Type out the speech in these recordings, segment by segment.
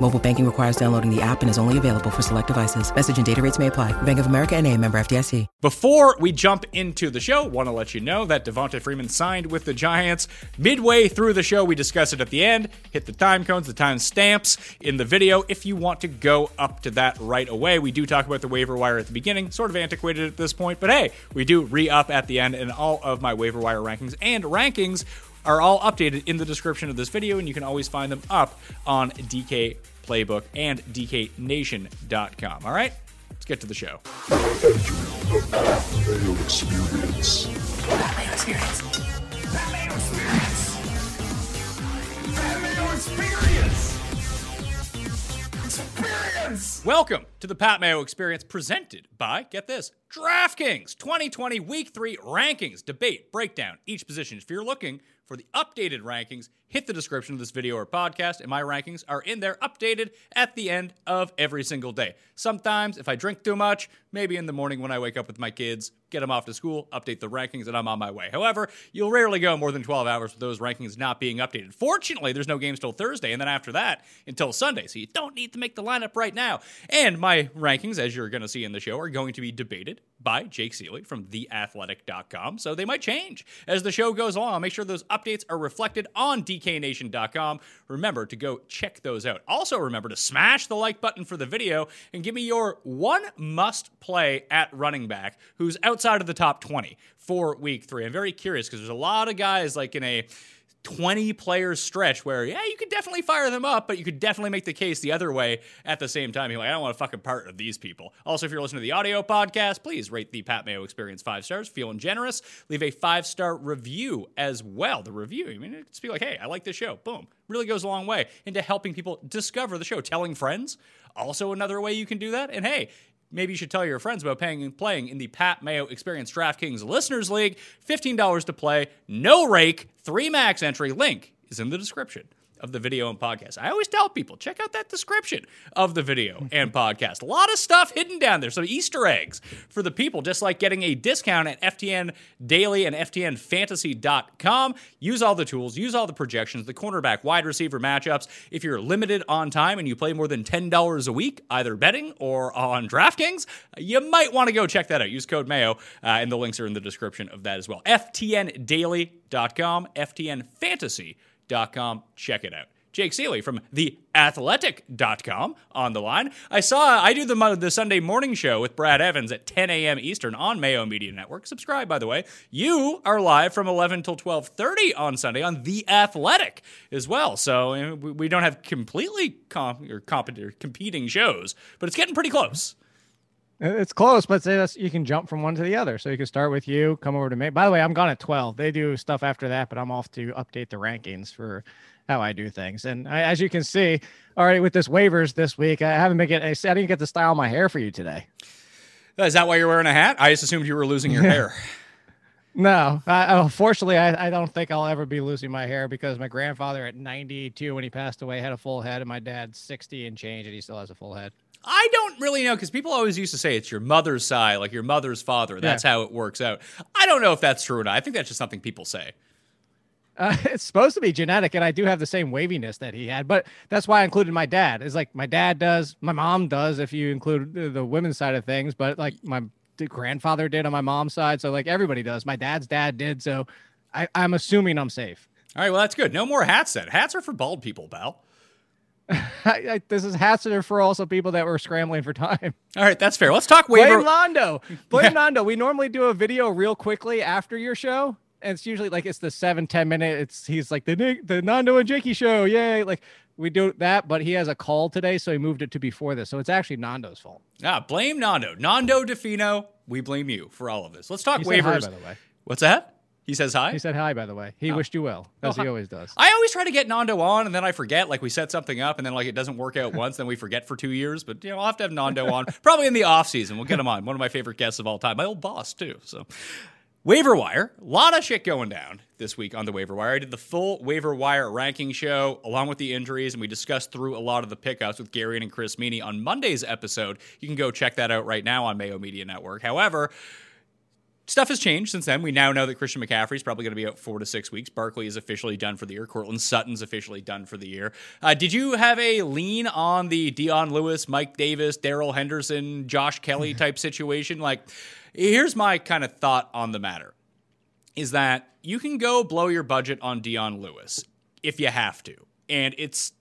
Mobile banking requires downloading the app and is only available for select devices. Message and data rates may apply. Bank of America and a member FDIC. Before we jump into the show, want to let you know that Devonta Freeman signed with the Giants. Midway through the show, we discuss it at the end. Hit the time codes, the time stamps in the video if you want to go up to that right away. We do talk about the waiver wire at the beginning, sort of antiquated at this point, but hey, we do re up at the end and all of my waiver wire rankings and rankings are all updated in the description of this video, and you can always find them up on DK Playbook and DKNation.com. All right, let's get to the show. Experience. Experience. Experience. Experience. Welcome to the Pat Mayo Experience presented by, get this, DraftKings 2020 Week 3 Rankings, Debate, Breakdown, each position. If you're looking for the updated rankings, hit the description of this video or podcast, and my rankings are in there updated at the end of every single day. Sometimes, if I drink too much, maybe in the morning when I wake up with my kids, get them off to school, update the rankings, and I'm on my way. However, you'll rarely go more than 12 hours with those rankings not being updated. Fortunately, there's no games till Thursday, and then after that, until Sunday, so you don't need to make the lineup right now. And my rankings, as you're going to see in the show, are going to be debated by Jake Ciely from theathletic.com. So they might change as the show goes along. I'll make sure those updates are reflected on dknation.com. Remember to go check those out. Also, remember to smash the like button for the video and give me your one must play at running back who's outside of the top 20 for week three. I'm very curious because there's a lot of guys like in a 20 players stretch where, yeah, you could definitely fire them up, but you could definitely make the case the other way at the same time. You're like, I don't want a fucking part of these people. Also, if you're listening to the audio podcast, please rate the Pat Mayo Experience five stars. Feeling generous, leave a five star review as well. The review, I mean, it's be like, hey, I like this show. Boom. Really goes a long way into helping people discover the show. Telling friends, also another way you can do that. And hey, maybe you should tell your friends about paying, playing in the Pat Mayo Experience DraftKings Listeners League. $15 to play, no rake, three max entry. Link is in the description of the video and podcast. I always tell people, check out that description of the video and podcast. A lot of stuff hidden down there, some Easter eggs for the people, just like getting a discount at FTN Daily and FTNFantasy.com. Use all the tools, use all the projections, the cornerback, wide receiver matchups. If you're limited on time and you play more than $10 a week, either betting or on DraftKings, you might want to go check that out. Use code Mayo, uh, and the links are in the description of that as well. FTNDaily.com, FTNFantasy.com com. Check it out. Jake Ciely from theathletic.com on the line. I saw I do the the Sunday morning show with Brad Evans at 10 a.m. Eastern on Mayo Media Network. Subscribe, by the way. You are live from 11 till 12:30 on Sunday on The Athletic as well. So eh, we don't have completely comp- or or competing shows, but it's getting pretty close. It's close, but say that's you can jump from one to the other. So you can start with you, come over to me. By the way, I'm gone at 12. They do stuff after that, but I'm off to update the rankings for how I do things. And I, as you can see, already with this waivers this week, I haven't been getting, I didn't get to style my hair for you today. Is that why you're wearing a hat? I just assumed you were losing your hair. No, I, unfortunately, I, I don't think I'll ever be losing my hair because my grandfather at 92 when he passed away had a full head, and my dad's 60 and change, and he still has a full head. I don't really know because people always used to say it's your mother's side, like your mother's father. That's Yeah. how it works out. I don't know if that's true or not. I think that's just something people say. Uh, it's supposed to be genetic, and I do have the same waviness that he had, but that's why I included my dad. Is like my dad does, my mom does, if you include the, the women's side of things, but like my grandfather did on my mom's side, so like everybody does. My dad's dad did, so I, I'm assuming I'm safe. All right, well, that's good. No more hats then. Hats are for bald people, pal. I, I, this is are for also people that were scrambling for time. All right, that's fair. Let's talk waiver. Blame Londo. Blame Londo. We normally do a video real quickly after your show. And it's usually like it's the seven ten minute. It's he's like the the Nando and Jakey show. Yay. Like we do that, but he has a call today, so he moved it to before this. So it's actually Nando's fault. Ah, blame Nando. Nando Di Fino, we blame you for all of this. Let's talk He said hi, waivers. by the way. What's that? He says hi? He said hi, by the way. He oh. wished you well, as Oh, he always does. I always try to get Nando on, and then I forget. Like we set something up, and then like it doesn't work out once, then we forget for two years. But you know, I'll have to have Nando on probably in the off season. We'll get him on. One of my favorite guests of all time, my old boss too. So, waiver wire, a lot of shit going down this week on the waiver wire. I did the full waiver wire ranking show along with the injuries, and we discussed through a lot of the pickups with Gary and Chris Meaney on Monday's episode. You can go check that out right now on Mayo Media Network. However. Stuff has changed since then. We now know that Christian McCaffrey is probably going to be out four to six weeks. Barkley is officially done for the year. Courtland Sutton's officially done for the year. Uh, did you have a lean on the Dion Lewis, Mike Davis, Darrell Henderson, Josh Kelley type situation? Like, here's my kind of thought on the matter is that you can go blow your budget on Dion Lewis if you have to. And it's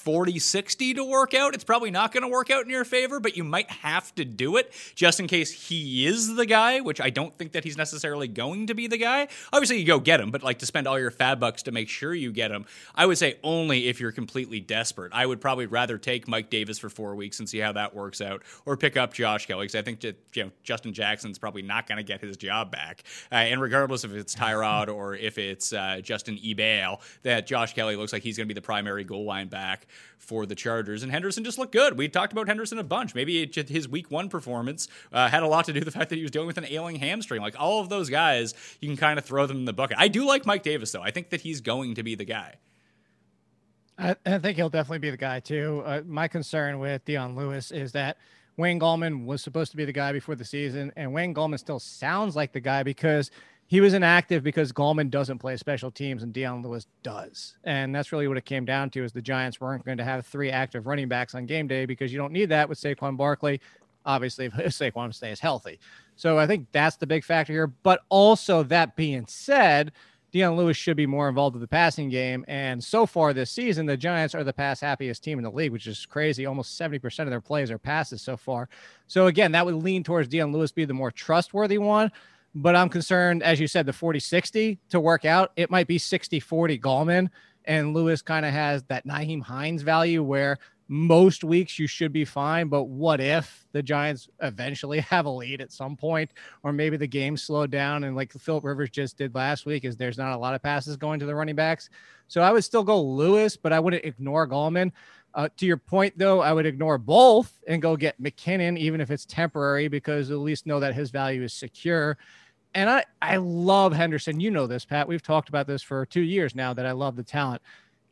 40 60 to work out. It's probably not going to work out in your favor, but you might have to do it just in case he is the guy, which I don't think that he's necessarily going to be the guy. Obviously, you go get him, but like to spend all your fab bucks to make sure you get him, I would say only if you're completely desperate. I would probably rather take Mike Davis for four weeks and see how that works out, or pick up Josh Kelley because I think that, you know, Justin Jackson's probably not going to get his job back. Uh, and regardless if it's Tyrod or if it's uh, Justin Ebale, that Josh Kelley looks like he's going to be the primary goal line back for the Chargers. And Henderson just looked good. We talked about Henderson a bunch. Maybe it, his week one performance uh, had a lot to do with the fact that he was dealing with an ailing hamstring. Like all of those guys, you can kind of throw them in the bucket. I do like Mike Davis, though. I think that he's going to be the guy. I, I think he'll definitely be the guy too. Uh, my concern with Dion Lewis is that Wayne Gallman was supposed to be the guy before the season, and Wayne Gallman still sounds like the guy because he was inactive because Gallman doesn't play special teams and Dion Lewis does, and that's really what it came down to. Is the Giants weren't going to have three active running backs on game day because you don't need that with Saquon Barkley. Obviously, if Saquon stays healthy, so I think that's the big factor here. But also, that being said. Dion Lewis should be more involved with the passing game. And so far this season, the Giants are the pass happiest team in the league, which is crazy. Almost 70% of their plays are passes so far. So again, that would lean towards Dion Lewis be the more trustworthy one. But I'm concerned, as you said, the 40 60 to work out, it might be 60 40 Gallman. And Lewis kind of has that Nyheim Hines value where most weeks you should be fine. But what if the Giants eventually have a lead at some point, or maybe the game slowed down and like Philip Rivers just did last week, is there's not a lot of passes going to the running backs. So I would still go Lewis, but I wouldn't ignore Gallman. Uh, to your point, though, I would ignore both and go get McKinnon, even if it's temporary, because at least know that his value is secure. And I, I love Henderson. You know this, Pat. We've talked about this for two years now that I love the talent.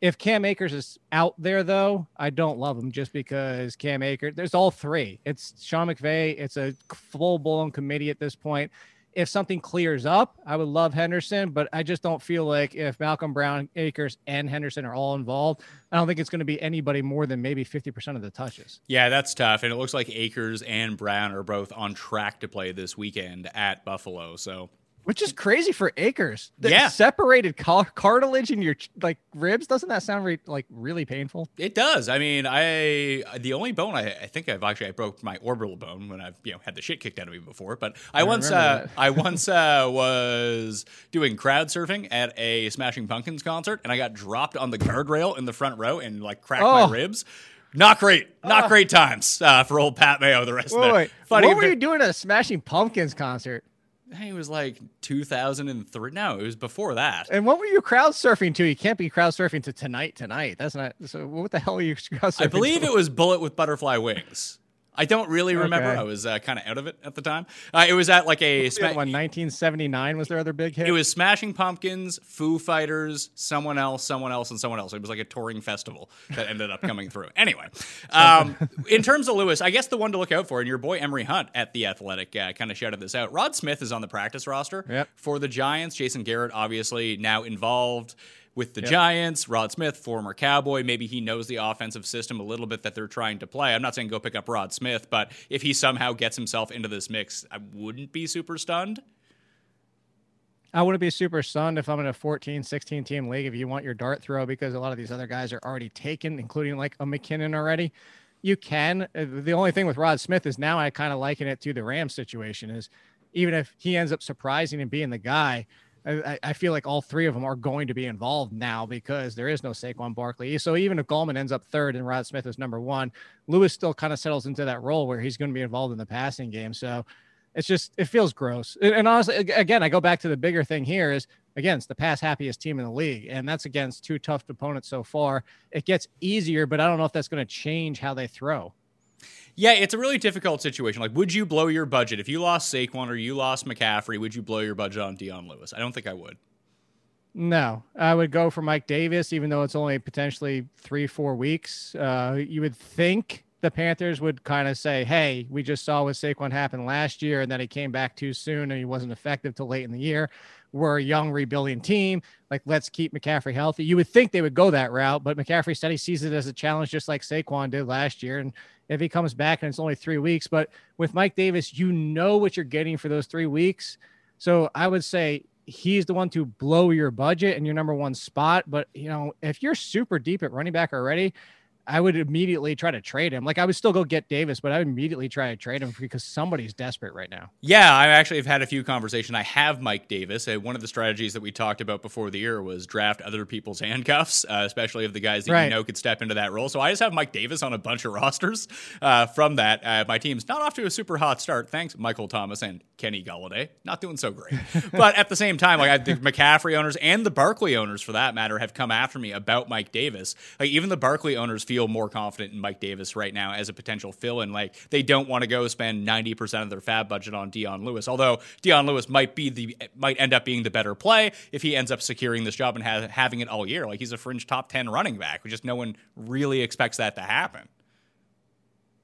If Cam Akers is out there, though, I don't love him just because Cam Akers, there's all three. It's Sean McVay. It's a full blown committee at this point. If something clears up, I would love Henderson, but I just don't feel like if Malcolm Brown, Akers, and Henderson are all involved, I don't think it's going to be anybody more than maybe 50% of the touches. Yeah, that's tough. And it looks like Akers and Brown are both on track to play this weekend at Buffalo. So Which is crazy for Akers. The Yeah. separated car- cartilage in your like ribs. Doesn't that sound re- like really painful? It does. I mean, I the only bone I, I think I've actually I broke my orbital bone when I've you know had the shit kicked out of me before. But I, once remember uh. I once uh, was doing crowd surfing at a Smashing Pumpkins concert, and I got dropped on the guardrail in the front row and like cracked my Oh. ribs. Not great. Not great times uh, for old Pat Mayo. The rest of Wait, the wait. what were you doing at a Smashing Pumpkins concert? I think it was like 2003. No, it was before that. And what were you crowd surfing to? You can't be crowd surfing to tonight. Tonight. That's not. So what the hell are you crowd surfing? I believe to? it was Bullet with Butterfly Wings. I don't really remember. Okay. I was uh, kind of out of it at the time. Uh, it was at like a. Sma- one, 1979 was their other big hit. it was Smashing Pumpkins, Foo Fighters, someone else, someone else, and someone else. It was like a touring festival that ended up coming through. Anyway, um, in terms of Lewis, I guess the one to look out for, and your boy Emery Hunt at the Athletic uh, kind of shouted this out. Rod Smith is on the practice roster Yep. for the Giants. Jason Garrett obviously now involved with the Giants. Rod Smith, former Cowboy, maybe he knows the offensive system a little bit that they're trying to play. I'm not saying go pick up Rod Smith, but if he somehow gets himself into this mix, I wouldn't be super stunned. I wouldn't be super stunned if I'm in a 14, 16 team league if you want your dart throw because a lot of these other guys are already taken, including like a McKinnon already. You can. Uh, The only thing with Rod Smith is now I kind of liken it to the Rams situation is even if he ends up surprising and being the guy, I, I- feel like all three of them are going to be involved now because there is no Saquon Barkley. So even if Gallman ends up third and Rod Smith is number one, Lewis still kind of settles into that role where he's going to be involved in the passing game. So it's just it feels gross. And, honestly, again, I go back to the bigger thing here is again, it's the pass happiest team in the league, and that's against two tough opponents so far. It gets easier, but I don't know if that's going to change how they throw. Yeah, it's a really difficult situation. Like, would you blow your budget if you lost Saquon or you lost McCaffrey? Would you blow your budget on Dion Lewis? I don't think I would. No, I would go for Mike Davis, even though it's only potentially three, four weeks. Uh, you would think the Panthers would kind of say, "Hey, we just saw what Saquon happened last year, and that he came back too soon, and he wasn't effective till late in the year. We're a young rebuilding team. Like, let's keep McCaffrey healthy." You would think they would go that route, but McCaffrey said he sees it as a challenge, just like Saquon did last year. And if he comes back and it's only three weeks, but with Mike Davis, you know what you're getting for those three weeks. So I would say he's the one to blow your budget and your number one spot. But you know, if you're super deep at running back already, I would immediately try to trade him. Like I would still go get Davis, but I would immediately try to trade him because somebody's desperate right now. Yeah, I actually have had a few conversations. I have Mike Davis. Uh, one of the strategies that we talked about before the year was draft other people's handcuffs, uh, especially of the guys that Right. you know could step into that role. So I just have Mike Davis on a bunch of rosters uh, from that. Uh, my team's not off to a super hot start. Thanks, Michael Thomas and Kenny Golladay. Not doing so great. but at the same time, like I think McCaffrey owners and the Barkley owners, for that matter, have come after me about Mike Davis. Like even the Barkley owners feel more confident in Mike Davis right now as a potential fill-in. Like they don't want to go spend ninety percent of their fab budget on Dion Lewis. Although Dion Lewis might be the might end up being the better play if he ends up securing this job and ha- having it all year. Like he's a fringe top ten running back. Just no one really expects that to happen.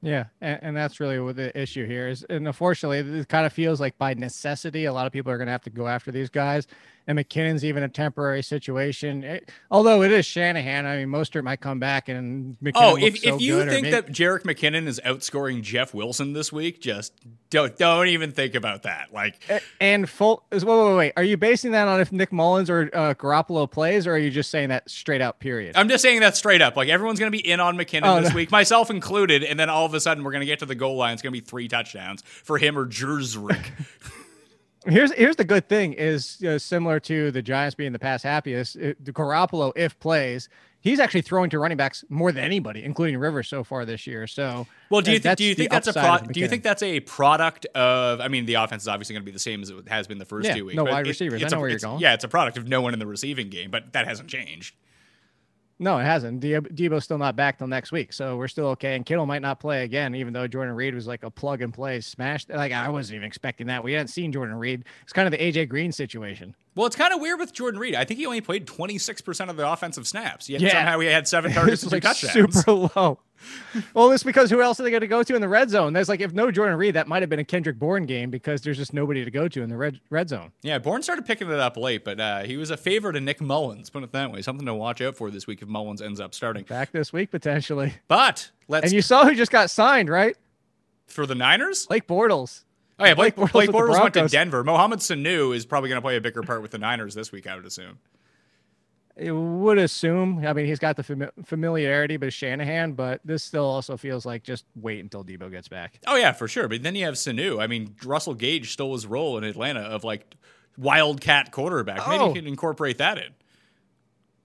Yeah, and, and that's really what the issue here is. And unfortunately, it kind of feels like by necessity, a lot of people are going to have to go after these guys. And McKinnon's even a temporary situation. It- although it is Shanahan, I mean, Mostert might come back and McKinnon Oh, if, so if you think maybe- that Jerick McKinnon is outscoring Jeff Wilson this week, just don't don't even think about that. Like and full, wait, wait, wait, are you basing that on if Nick Mullens or uh, Garoppolo plays, or are you just saying that straight out? Period. I'm just saying that straight up. Like everyone's going to be in on McKinnon Oh, this no. week, myself included, and then all of a sudden we're going to get to the goal line. It's going to be three touchdowns for him or Jersrick. Here's here's the good thing is uh, similar to the Giants being the pass happiest. It, the Garoppolo, if plays, he's actually throwing to running backs more than anybody, including Rivers so far this year. So, Well, do you think, do you think that's a pro- do you think that's a product of? I mean, the offense is obviously going to be the same as it has been the first Yeah, two weeks. no wide it- receivers. I it's a- where you're going. Yeah, it's a product of no one in the receiving game, but that hasn't changed. No, it hasn't. De- Deebo's still not back till next week, so we're still okay. And Kittle might not play again, even though Jordan Reed was like a plug and play smash. Like I wasn't even expecting that. We hadn't seen Jordan Reed. It's kind of the AJ Green situation. Well, it's kind of weird with Jordan Reed. I think he only played 26% of the offensive snaps. Yet Yeah. somehow he had seven targets and like touchdowns. super low. well, it's because who else are they going to go to in the red zone? There's like if no Jordan Reed, that might have been a Kendrick Bourne game because there's just nobody to go to in the red red zone. Yeah, Bourne started picking it up late, but uh, he was a favor to Nick Mullens. Put it that way. Something to watch out for this week if Mullens ends up starting. Back this week potentially. But let's And you saw who just got signed, right? for the Niners. Blake Bortles. Oh yeah, Blake, Blake Bortles Blake Bortles went to Denver. Mohamed Sanu is probably going to play a bigger part with the Niners this week, I would assume. I would assume. I mean, he's got the fami- familiarity, but Shanahan. But this still also feels like just wait until Deebo gets back. Oh yeah, for sure. But then you have Sanu. I mean, Russell Gage stole his role in Atlanta of like wildcat quarterback. Maybe Oh. you can incorporate that in.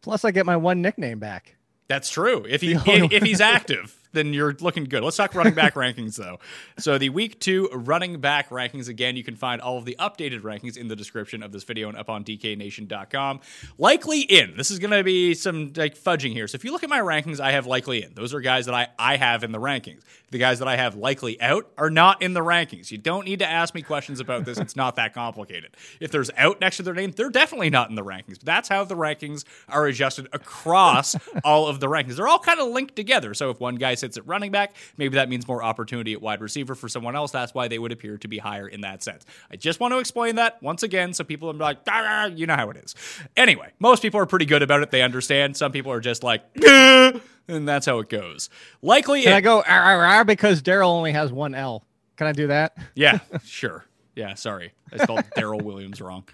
Plus, I get my one nickname back. That's true. If he if, if he's active, then you're looking good. Let's talk running back rankings, though. So, the week two running back rankings, again, you can find all of the updated rankings in the description of this video and up on dknation.com. Likely in. This is going to be some like fudging here. So, if you look at my rankings, I have likely in. Those are guys that I, I have in the rankings. The guys that I have likely out are not in the rankings. You don't need to ask me questions about this. It's not that complicated. If there's out next to their name, they're definitely not in the rankings. But that's how the rankings are adjusted across all of the rankings. They're all kind of linked together. So if one guy sits at running back, maybe that means more opportunity at wide receiver for someone else. That's why they would appear to be higher in that sense. I just want to explain that once again so people are like, ah, you know how it is. Anyway, most people are pretty good about it. They understand. Some people are just like, and that's how it goes. Likely, Can it- I go "Arr, arr, arr," because Daryl only has one L? Can I do that? yeah, sure. Yeah, sorry. I spelled Daryl Williams wrong.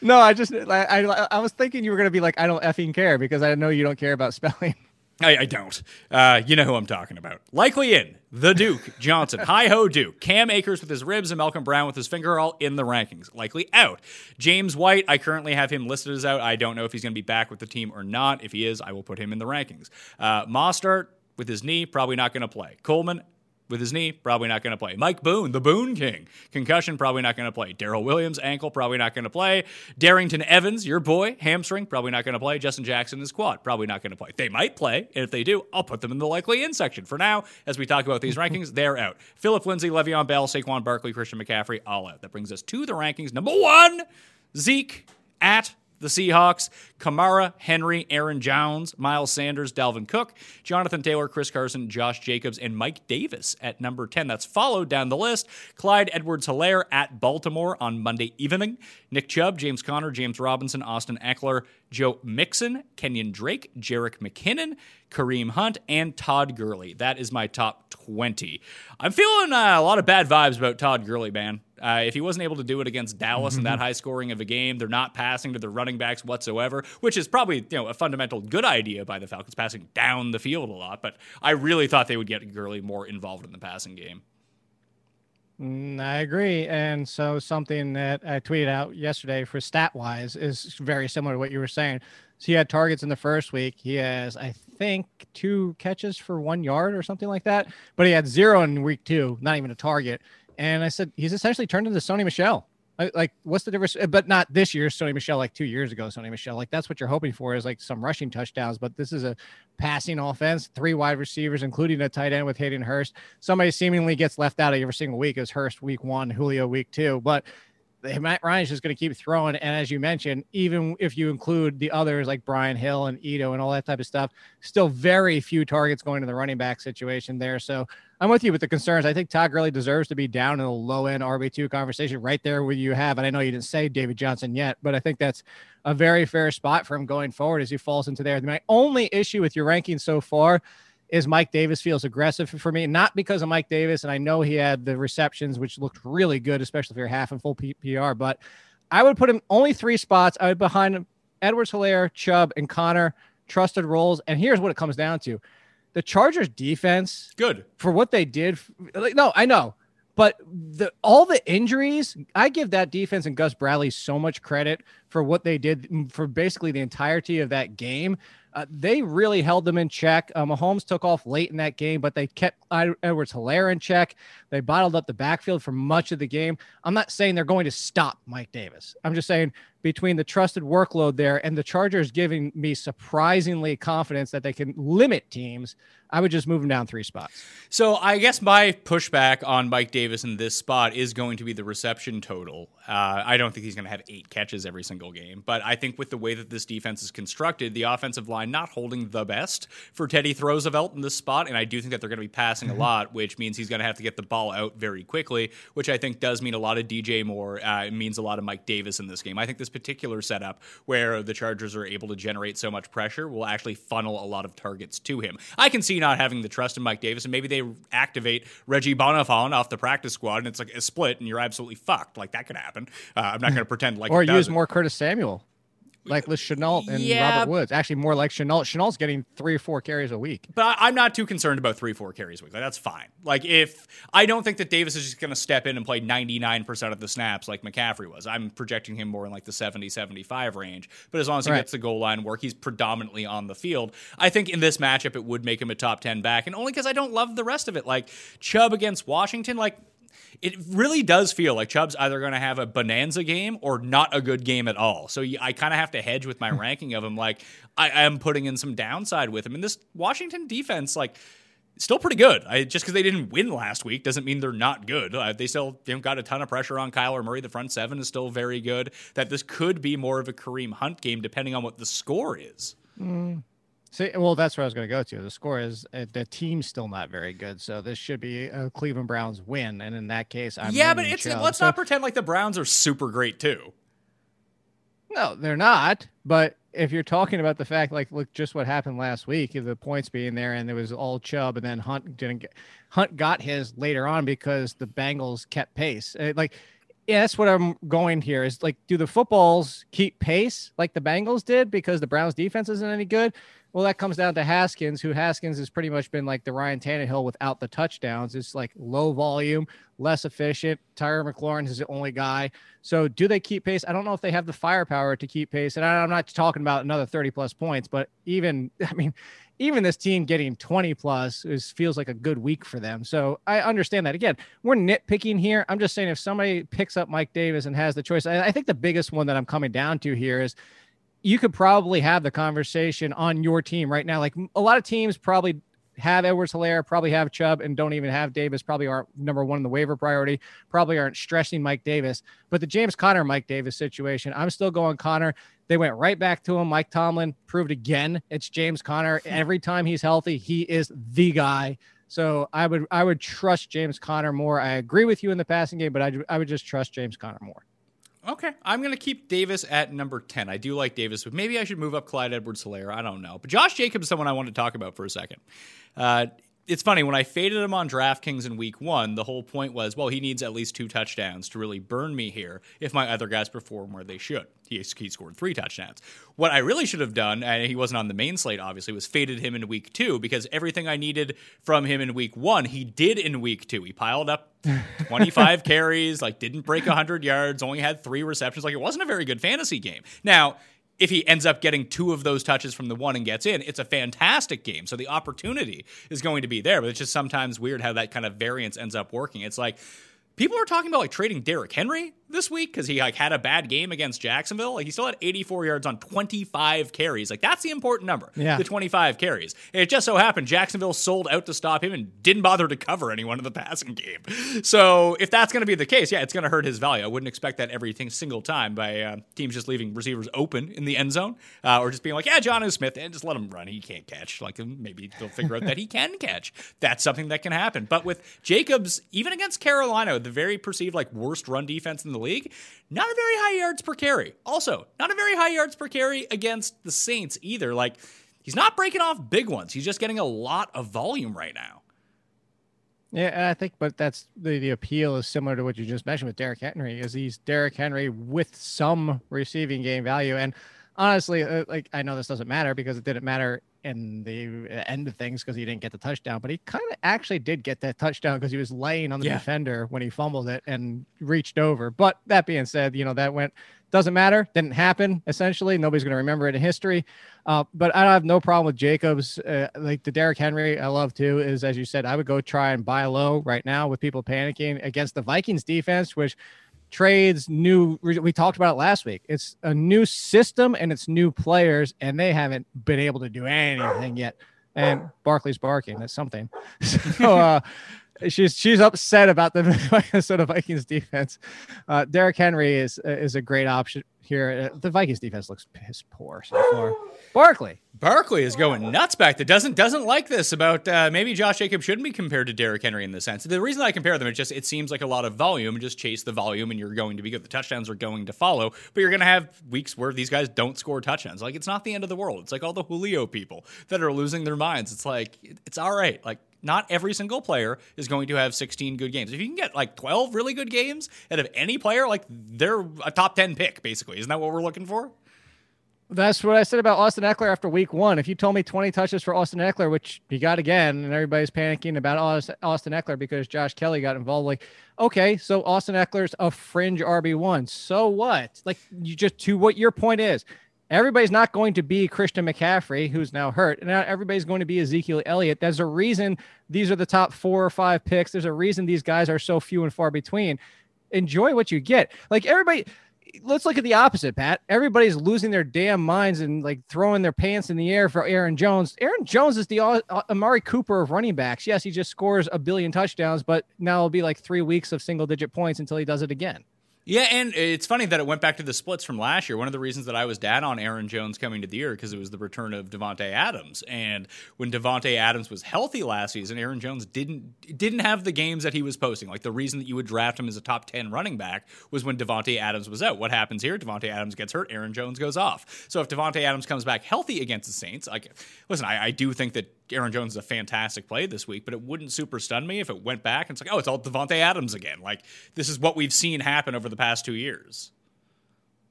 No, I just I, I I was thinking you were gonna be like I don't effing care because I know you don't care about spelling. I, I don't. Uh, you know who I'm talking about. Likely in the Duke Johnson, hi ho Duke, Cam Akers with his ribs and Malcolm Brown with his finger all in the rankings. Likely out. James White, I currently have him listed as out. I don't know if he's going to be back with the team or not. If he is, I will put him in the rankings. Uh, Mostert with his knee, probably not going to play. Coleman with his knee, probably not going to play. Mike Boone, the Boone King, concussion, probably not going to play. Daryl Williams, ankle, probably not going to play. Darrynton Evans, your boy, hamstring, probably not going to play. Justin Jackson, his quad, probably not going to play. They might play, and if they do, I'll put them in the likely in section. For now, as we talk about these rankings, they're out. Philip Lindsay, Le'Veon Bell, Saquon Barkley, Christian McCaffrey, all out. That brings us to the rankings. Number one, Zeke at the Seahawks, Kamara, Henry, Aaron Jones, Miles Sanders, Dalvin Cook, Jonathan Taylor, Chris Carson, Josh Jacobs, and Mike Davis at number 10. That's followed down the list. Clyde Edwards Helaire at Baltimore on Monday evening. Nick Chubb, James Conner, James Robinson, Austin Ekeler, Joe Mixon, Kenyon Drake, Jerick McKinnon, Kareem Hunt, and Todd Gurley. That is my top 20. I'm feeling uh, a lot of bad vibes about Todd Gurley, man. Uh, if he wasn't able to do it against Dallas in that high scoring of a game, they're not passing to the running backs whatsoever, which is probably you know a fundamental good idea by the Falcons, passing down the field a lot. But I really thought they would get Gurley more involved in the passing game. Mm, I agree. And so something that I tweeted out yesterday for stat wise is very similar to what you were saying. So he had targets in the first week. He has, I think, two catches for one yard or something like that. But he had zero in week two, not even a target. And I said he's essentially turned into Sony Michel. I- Like, what's the difference? Uh, but not this year, Sony Michel, like two years ago, Sony Michel. Like, that's what you're hoping for is like some rushing touchdowns. But this is a passing offense, three wide receivers, including a tight end with Hayden Hurst. Somebody seemingly gets left out of every single week is Hurst week one, Julio week two. But Matt Ryan's just going to keep throwing. And as you mentioned, even if you include the others like Brian Hill and Ito and all that type of stuff, still very few targets going to the running back situation there. So I'm with you with the concerns. I think Todd Gurley deserves to be down in the low end RB2 conversation right there where you have. And I know you didn't say David Johnson yet, but I think that's a very fair spot for him going forward as he falls into there. My only issue with your ranking so far is Mike Davis feels aggressive for me, not because of Mike Davis. And I know he had the receptions, which looked really good, especially if you're half and full P- PR. But I would put him only three spots. I would behind him Edwards Helaire, Chubb, and Conner, trusted roles. And here's what it comes down to the Chargers defense Good. for what they did. Like, no, I know, but the all the injuries, I give that defense and Gus Bradley so much credit for what they did for basically the entirety of that game. Uh, they really held them in check. Uh, Mahomes took off late in that game, but they kept Edwards Helaire in check. They bottled up the backfield for much of the game. I'm not saying they're going to stop Mike Davis. I'm just saying between the trusted workload there and the Chargers giving me surprisingly confidence that they can limit teams, I would just move them down three spots. So I guess my pushback on Mike Davis in this spot is going to be the reception total. Uh, I don't think he's going to have eight catches every single game, but I think with the way that this defense is constructed, the offensive line not holding the best for Teddy Roosevelt in this spot, and I do think that they're going to be passing a lot, which means he's going to have to get the ball out very quickly, which I think does mean a lot of DJ Moore. Uh, it means a lot of Mike Davis in this game. I think this particular setup where the Chargers are able to generate so much pressure will actually funnel a lot of targets to him. I can see not having the trust in Mike Davis, and maybe they activate Reggie Bonnafon off the practice squad, and it's like a split, and you're absolutely fucked. Like that could happen. Uh, I'm not going to pretend like Or use more Curtis Samuel. like with Shenault and Yeah. Robert Woods. Actually, more like Shenault. Shenault's getting three or four carries a week. But I, I'm not too concerned about three, four carries a week. Like, that's fine. Like, if I don't think that Davis is just going to step in and play 99% of the snaps like McCaffrey was. I'm projecting him more in like the 70, 75 range. But as long as he Right. gets the goal line work, he's predominantly on the field. I think in this matchup, it would make him a top 10 back. And only because I don't love the rest of it. Like, Chubb against Washington, like, it really does feel like Chubb's either going to have a bonanza game or not a good game at all. So I kind of have to hedge with my ranking of him. Like I I am putting in some downside with him. And this Washington defense, like, still pretty good. I, just because they didn't win last week doesn't mean they're not good. Uh, they still you know, got a ton of pressure on Kyler Murray. The front seven is still very good. That this could be more of a Kareem Hunt game depending on what the score is. See, well, that's where I was going to go to. The score is uh, the team's still not very good, so this should be a Cleveland Browns win. And in that case, I'm yeah, but it's let's So- not pretend like the Browns are super great too. No, they're not. But if you're talking about the fact, like, look, just what happened last week, the points being there, and it was all Chubb, and then Hunt didn't get Hunt got his later on because the Bengals kept pace. Uh, Like, yeah, that's what I'm going here is like, do the footballs keep pace like the Bengals did because the Browns defense isn't any good? Well, that comes down to Haskins, who Haskins has pretty much been like the Ryan Tannehill without the touchdowns. It's like low volume, less efficient. Tyler McLaurin is the only guy. So, do they keep pace? I don't know if they have the firepower to keep pace. And I'm not talking about another 30 plus points, but even, I mean, even this team getting 20 plus is feels like a good week for them. So I understand that. Again, we're nitpicking here. I'm just saying if somebody picks up Mike Davis and has the choice, I, I think the biggest one that I'm coming down to here is you could probably have the conversation on your team right now. Like a lot of teams probably have Edwards Helaire, probably have Chubb, and don't even have Davis, probably aren't number one in the waiver priority, probably aren't stressing Mike Davis. But the James Conner, Mike Davis situation, I'm still going Conner. They went right back to him. Mike Tomlin proved again it's James Conner. Hmm. Every time he's healthy, he is the guy. So I would I would trust James Conner more. I agree with you in the passing game, but I, I would just trust James Conner more. Okay, I'm going to keep Davis at number 10. I do like Davis, but maybe I should move up Clyde Edwards Helaire. I don't know. But Josh Jacobs is someone I want to talk about for a second. Uh, it's funny, when I faded him on DraftKings in week one, the whole point was, well, he needs at least two touchdowns to really burn me here if my other guys perform where they should. He, he scored three touchdowns. What I really should have done, and he wasn't on the main slate, obviously, was faded him in week two because everything I needed from him in week one, he did in week two. He piled up 25 carries, like didn't break 100 yards, only had three receptions. Like it wasn't a very good fantasy game. Now, if he ends up getting two of those touches from the one and gets in, it's a fantastic game. So the opportunity is going to be there, but it's just sometimes weird how that kind of variance ends up working. It's like people are talking about like trading Derrick Henry this week because he like had a bad game against Jacksonville. Like he still had 84 yards on 25 carries. Like that's the important number. Yeah. The 25 carries. It just so happened Jacksonville sold out to stop him and didn't bother to cover anyone in the passing game. So if that's going to be the case, yeah, it's going to hurt his value. I wouldn't expect that every single time by uh, teams just leaving receivers open in the end zone uh, or just being like, yeah, John Smith, and just let him run. He can't catch. Like maybe they'll figure out that he can catch. That's something that can happen. But with Jacobs, even against Carolina, the very perceived like worst run defense in the league, not a very high yards per carry. Also, not a very high yards per carry against the Saints either. Like he's not breaking off big ones. He's just getting a lot of volume right now. Yeah, I think, but that's the, the appeal is similar to what you just mentioned with Derrick Henry. Is he's Derrick Henry with some receiving game value, and honestly, uh, like I know this doesn't matter because it didn't matter in the end of things because he didn't get the touchdown, but he kind of actually did get that touchdown because he was laying on the Yeah. defender when he fumbled it and reached over. But that being said, you know that went doesn't matter, didn't happen. Essentially, nobody's going to remember it in history. Uh, but I have no problem with Jacobs. Uh, like the Derrick Henry, I love too. Is as you said, I would go try and buy low right now with people panicking against the Vikings defense, which trades new. We talked about it last week. It's a new system and it's new players, and they haven't been able to do anything yet. And Barkley's barking. That's something. So uh, she's she's upset about the Minnesota Vikings defense. Uh, Derrick Henry is is a great option here. Uh, The Vikings defense looks piss poor so far. Barkley. Barkley is going nuts back there. Doesn't doesn't like this about uh, maybe Josh Jacobs shouldn't be compared to Derrick Henry in this sense. The reason I compare them is just it seems like a lot of volume just chase the volume and you're going to be good. The touchdowns are going to follow, but you're going to have weeks where these guys don't score touchdowns. Like it's not the end of the world. It's like all the Julio people that are losing their minds. It's like it's all right. Like not every single player is going to have 16 good games. If you can get like 12 really good games out of any player, like they're a top 10 pick basically. Isn't that what we're looking for? That's what I said about Austin Ekeler after week one. If you told me 20 touches for Austin Ekeler, which he got again, and everybody's panicking about Austin Ekeler because Josh Kelley got involved, like, okay, so Austin Ekeler's a fringe RB1. So what? Like, you just to what your point is, everybody's not going to be Christian McCaffrey, who's now hurt, and not everybody's going to be Ezekiel Elliott. There's a reason these are the top four or five picks. There's a reason these guys are so few and far between. Enjoy what you get. Like, everybody let's look at the opposite, Pat. Everybody's losing their damn minds and like throwing their pants in the air for Aaron Jones. Aaron Jones is the uh, Amari Cooper of running backs. Yes, he just scores a billion touchdowns, but now it'll be like three weeks of single digit points until he does it again. Yeah, and it's funny that it went back to the splits from last year. One of the reasons that I was down on Aaron Jones coming to the year because it was the return of Davante Adams, and when Davante Adams was healthy last season, Aaron Jones didn't didn't have the games that he was posting. Like the reason that you would draft him as a top ten running back was when Davante Adams was out. What happens here? Davante Adams gets hurt. Aaron Jones goes off. So if Davante Adams comes back healthy against the Saints, like listen, I, I do think that Aaron Jones is a fantastic play this week, but it wouldn't super stun me if it went back and it's like, oh, it's all Davante Adams again. Like this is what we've seen happen over the past two years.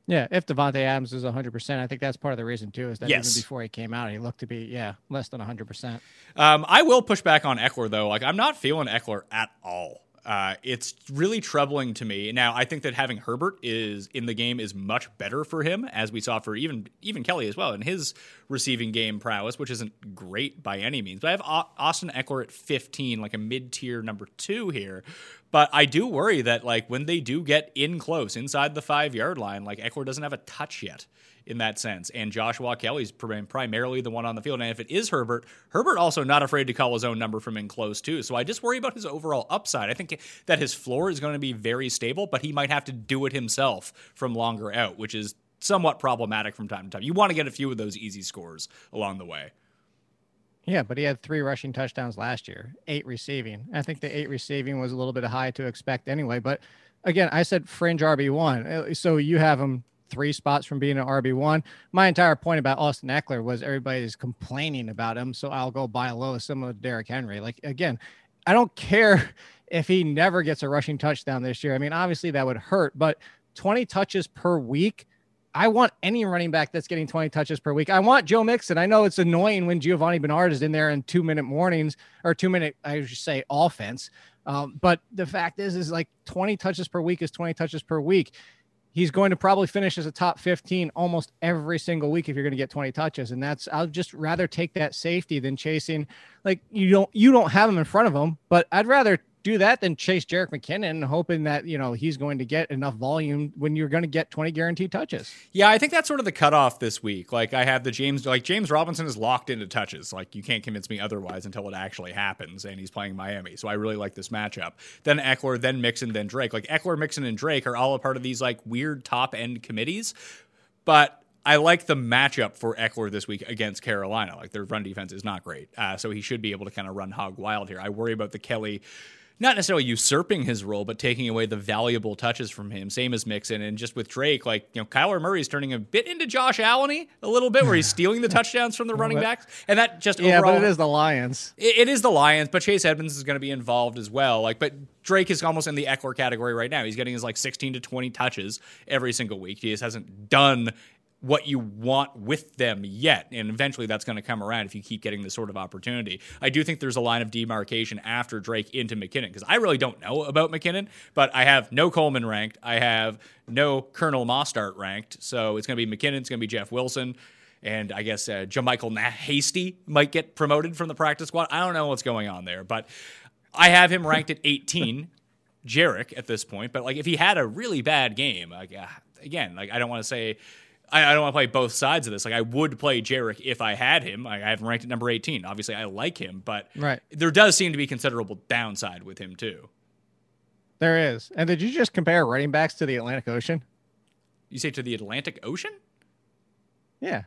Yeah, if Davante Adams is 100%, I think that's part of the reason too. Is that yes. even before he came out, he looked to be yeah less than 100%. Um, I will push back on Ekeler though. Like I'm not feeling Ekeler at all. Uh, it's really troubling to me. Now, I think that having Herbert is in the game is much better for him, as we saw for even even Kelley as well in his receiving game prowess, which isn't great by any means. But I have Austin Ekeler at 15, like a mid tier number two here. But I do worry that like when they do get in close inside the five yard line, like Ekeler doesn't have a touch yet in that sense. And Joshua Kelley's primarily the one on the field. And if it is Herbert, Herbert also not afraid to call his own number from in close too. So I just worry about his overall upside. I think that his floor is going to be very stable, but he might have to do it himself from longer out, which is somewhat problematic from time to time. You want to get a few of those easy scores along the way. Yeah, but he had three rushing touchdowns last year, eight receiving. I think the eight receiving was a little bit high to expect anyway. But again, I said fringe RB1. Uh, so you have him three spots from being an RB1. My entire point about Austin Ekeler was everybody's complaining about him. So I'll go buy low, similar to Derrick Henry. Like, again, I don't care if he never gets a rushing touchdown this year. I mean, obviously that would hurt, but 20 touches per week. I want any running back that's getting 20 touches per week. I want Joe Mixon. I know it's annoying when Giovani Bernard is in there in two minute mornings or two minute, I should say, offense. Um, but the fact is, is like 20 touches per week is 20 touches per week he's going to probably finish as a top 15 almost every single week if you're going to get 20 touches. And that's i'll just rather take that safety than chasing like you don't you don't have him in front of him but i'd rather do that than chase Jerick McKinnon, hoping that you know he's going to get enough volume when you're going to get 20 guaranteed touches. Yeah, I think that's sort of the cutoff this week. Like I have the James, like James Robinson is locked into touches. Like you can't convince me otherwise until it actually happens, and he's playing Miami. So I really like this matchup. Then Ekeler, then Mixon, then Drake. Like Ekeler, Mixon, and Drake are all a part of these like weird top end committees, but I like the matchup for Ekeler this week against Carolina. Like their run defense is not great, uh, so he should be able to kind of run hog wild here. I worry about the Kelley not necessarily usurping his role, but taking away the valuable touches from him. Same as Mixon, and just with Drake, like you know, Kyler Murray is turning a bit into Josh Allen a little bit, where he's stealing the touchdowns from the running backs, and that just yeah, overall, but it is the Lions. It, it is the Lions, but Chase Edmonds is going to be involved as well. Like, but Drake is almost in the Ekeler category right now. He's getting his like 16 to 20 touches every single week. He just hasn't done what you want with them yet. And eventually that's going to come around if you keep getting this sort of opportunity. I do think there's a line of demarcation after Drake into McKinnon because I really don't know about McKinnon, but I have no Coleman ranked. I have no Colonel Mostert ranked. So it's going to be McKinnon, it's going to be Jeff Wilson. And I guess uh, JaMycal Hasty might get promoted from the practice squad. I don't know what's going on there, but I have him ranked at 18. Jerick at this point, but like if he had a really bad game, like uh, again, like I don't want to say I, I don't want to play both sides of this. Like I would play Jerick if I had him. I, I have him ranked at number 18. Obviously, I like him, but right. there does seem to be considerable downside with him too. There is. And did you just compare running backs to the Atlantic Ocean? You say to the Atlantic Ocean? Yeah.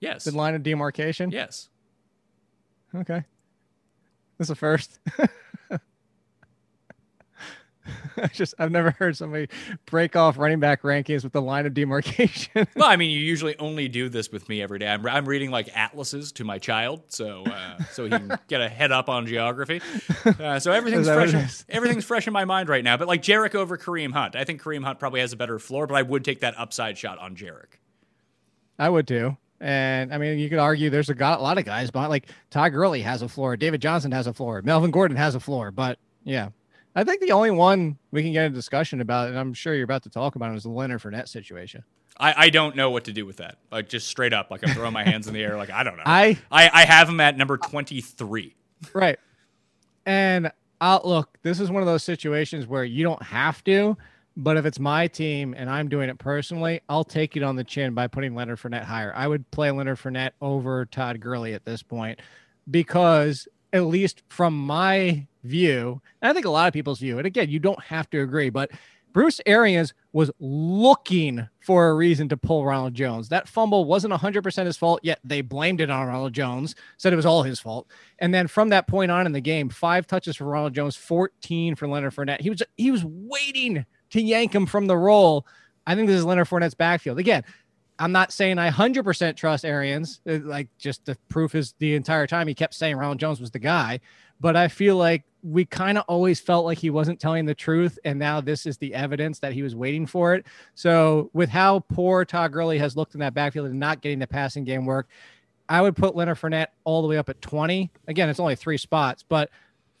Yes. The line of demarcation? Yes. Okay. This is a first. I just I've never heard somebody break off running back rankings with the line of demarcation. well, I mean, you usually only do this with me every day. I'm, I'm reading like atlases to my child, so uh, so he can get a head up on geography. Uh, so everything's fresh. Everything's fresh in my mind right now. But like Jerick over Kareem Hunt, I think Kareem Hunt probably has a better floor, but I would take that upside shot on Jerick. I would too. And I mean, you could argue there's a, got a lot of guys, but like Todd Gurley has a floor, David Johnson has a floor, Melvin Gordon has a floor. But yeah, I think the only one we can get a discussion about, and I'm sure you're about to talk about, it, is the Leonard Fournette situation. I, I don't know what to do with that. Like just straight up, like I'm throwing my hands in the air. Like I don't know. I I, I have him at number 23. right, and I'll look. This is one of those situations where you don't have to, but if it's my team and I'm doing it personally, I'll take it on the chin by putting Leonard Fournette higher. I would play Leonard Fournette over Todd Gurley at this point because at least from my view, and I think a lot of people's view, and again, you don't have to agree, but Bruce Arians was looking for a reason to pull Ronald Jones. That fumble wasn't 100% his fault, yet they blamed it on Ronald Jones, said it was all his fault. And then from that point on in the game, five touches for Ronald Jones, 14 for Leonard Fournette. He was he was waiting to yank him from the roll. I think this is Leonard Fournette's backfield. Again, I'm not saying I 100% trust Arians. Uh, like, just the proof is the entire time he kept saying Ronald Jones was the guy but I feel like we kind of always felt like he wasn't telling the truth. And now this is the evidence that he was waiting for it. So, with how poor Todd Gurley has looked in that backfield and not getting the passing game work, I would put Leonard Fournette all the way up at 20. Again, it's only three spots, but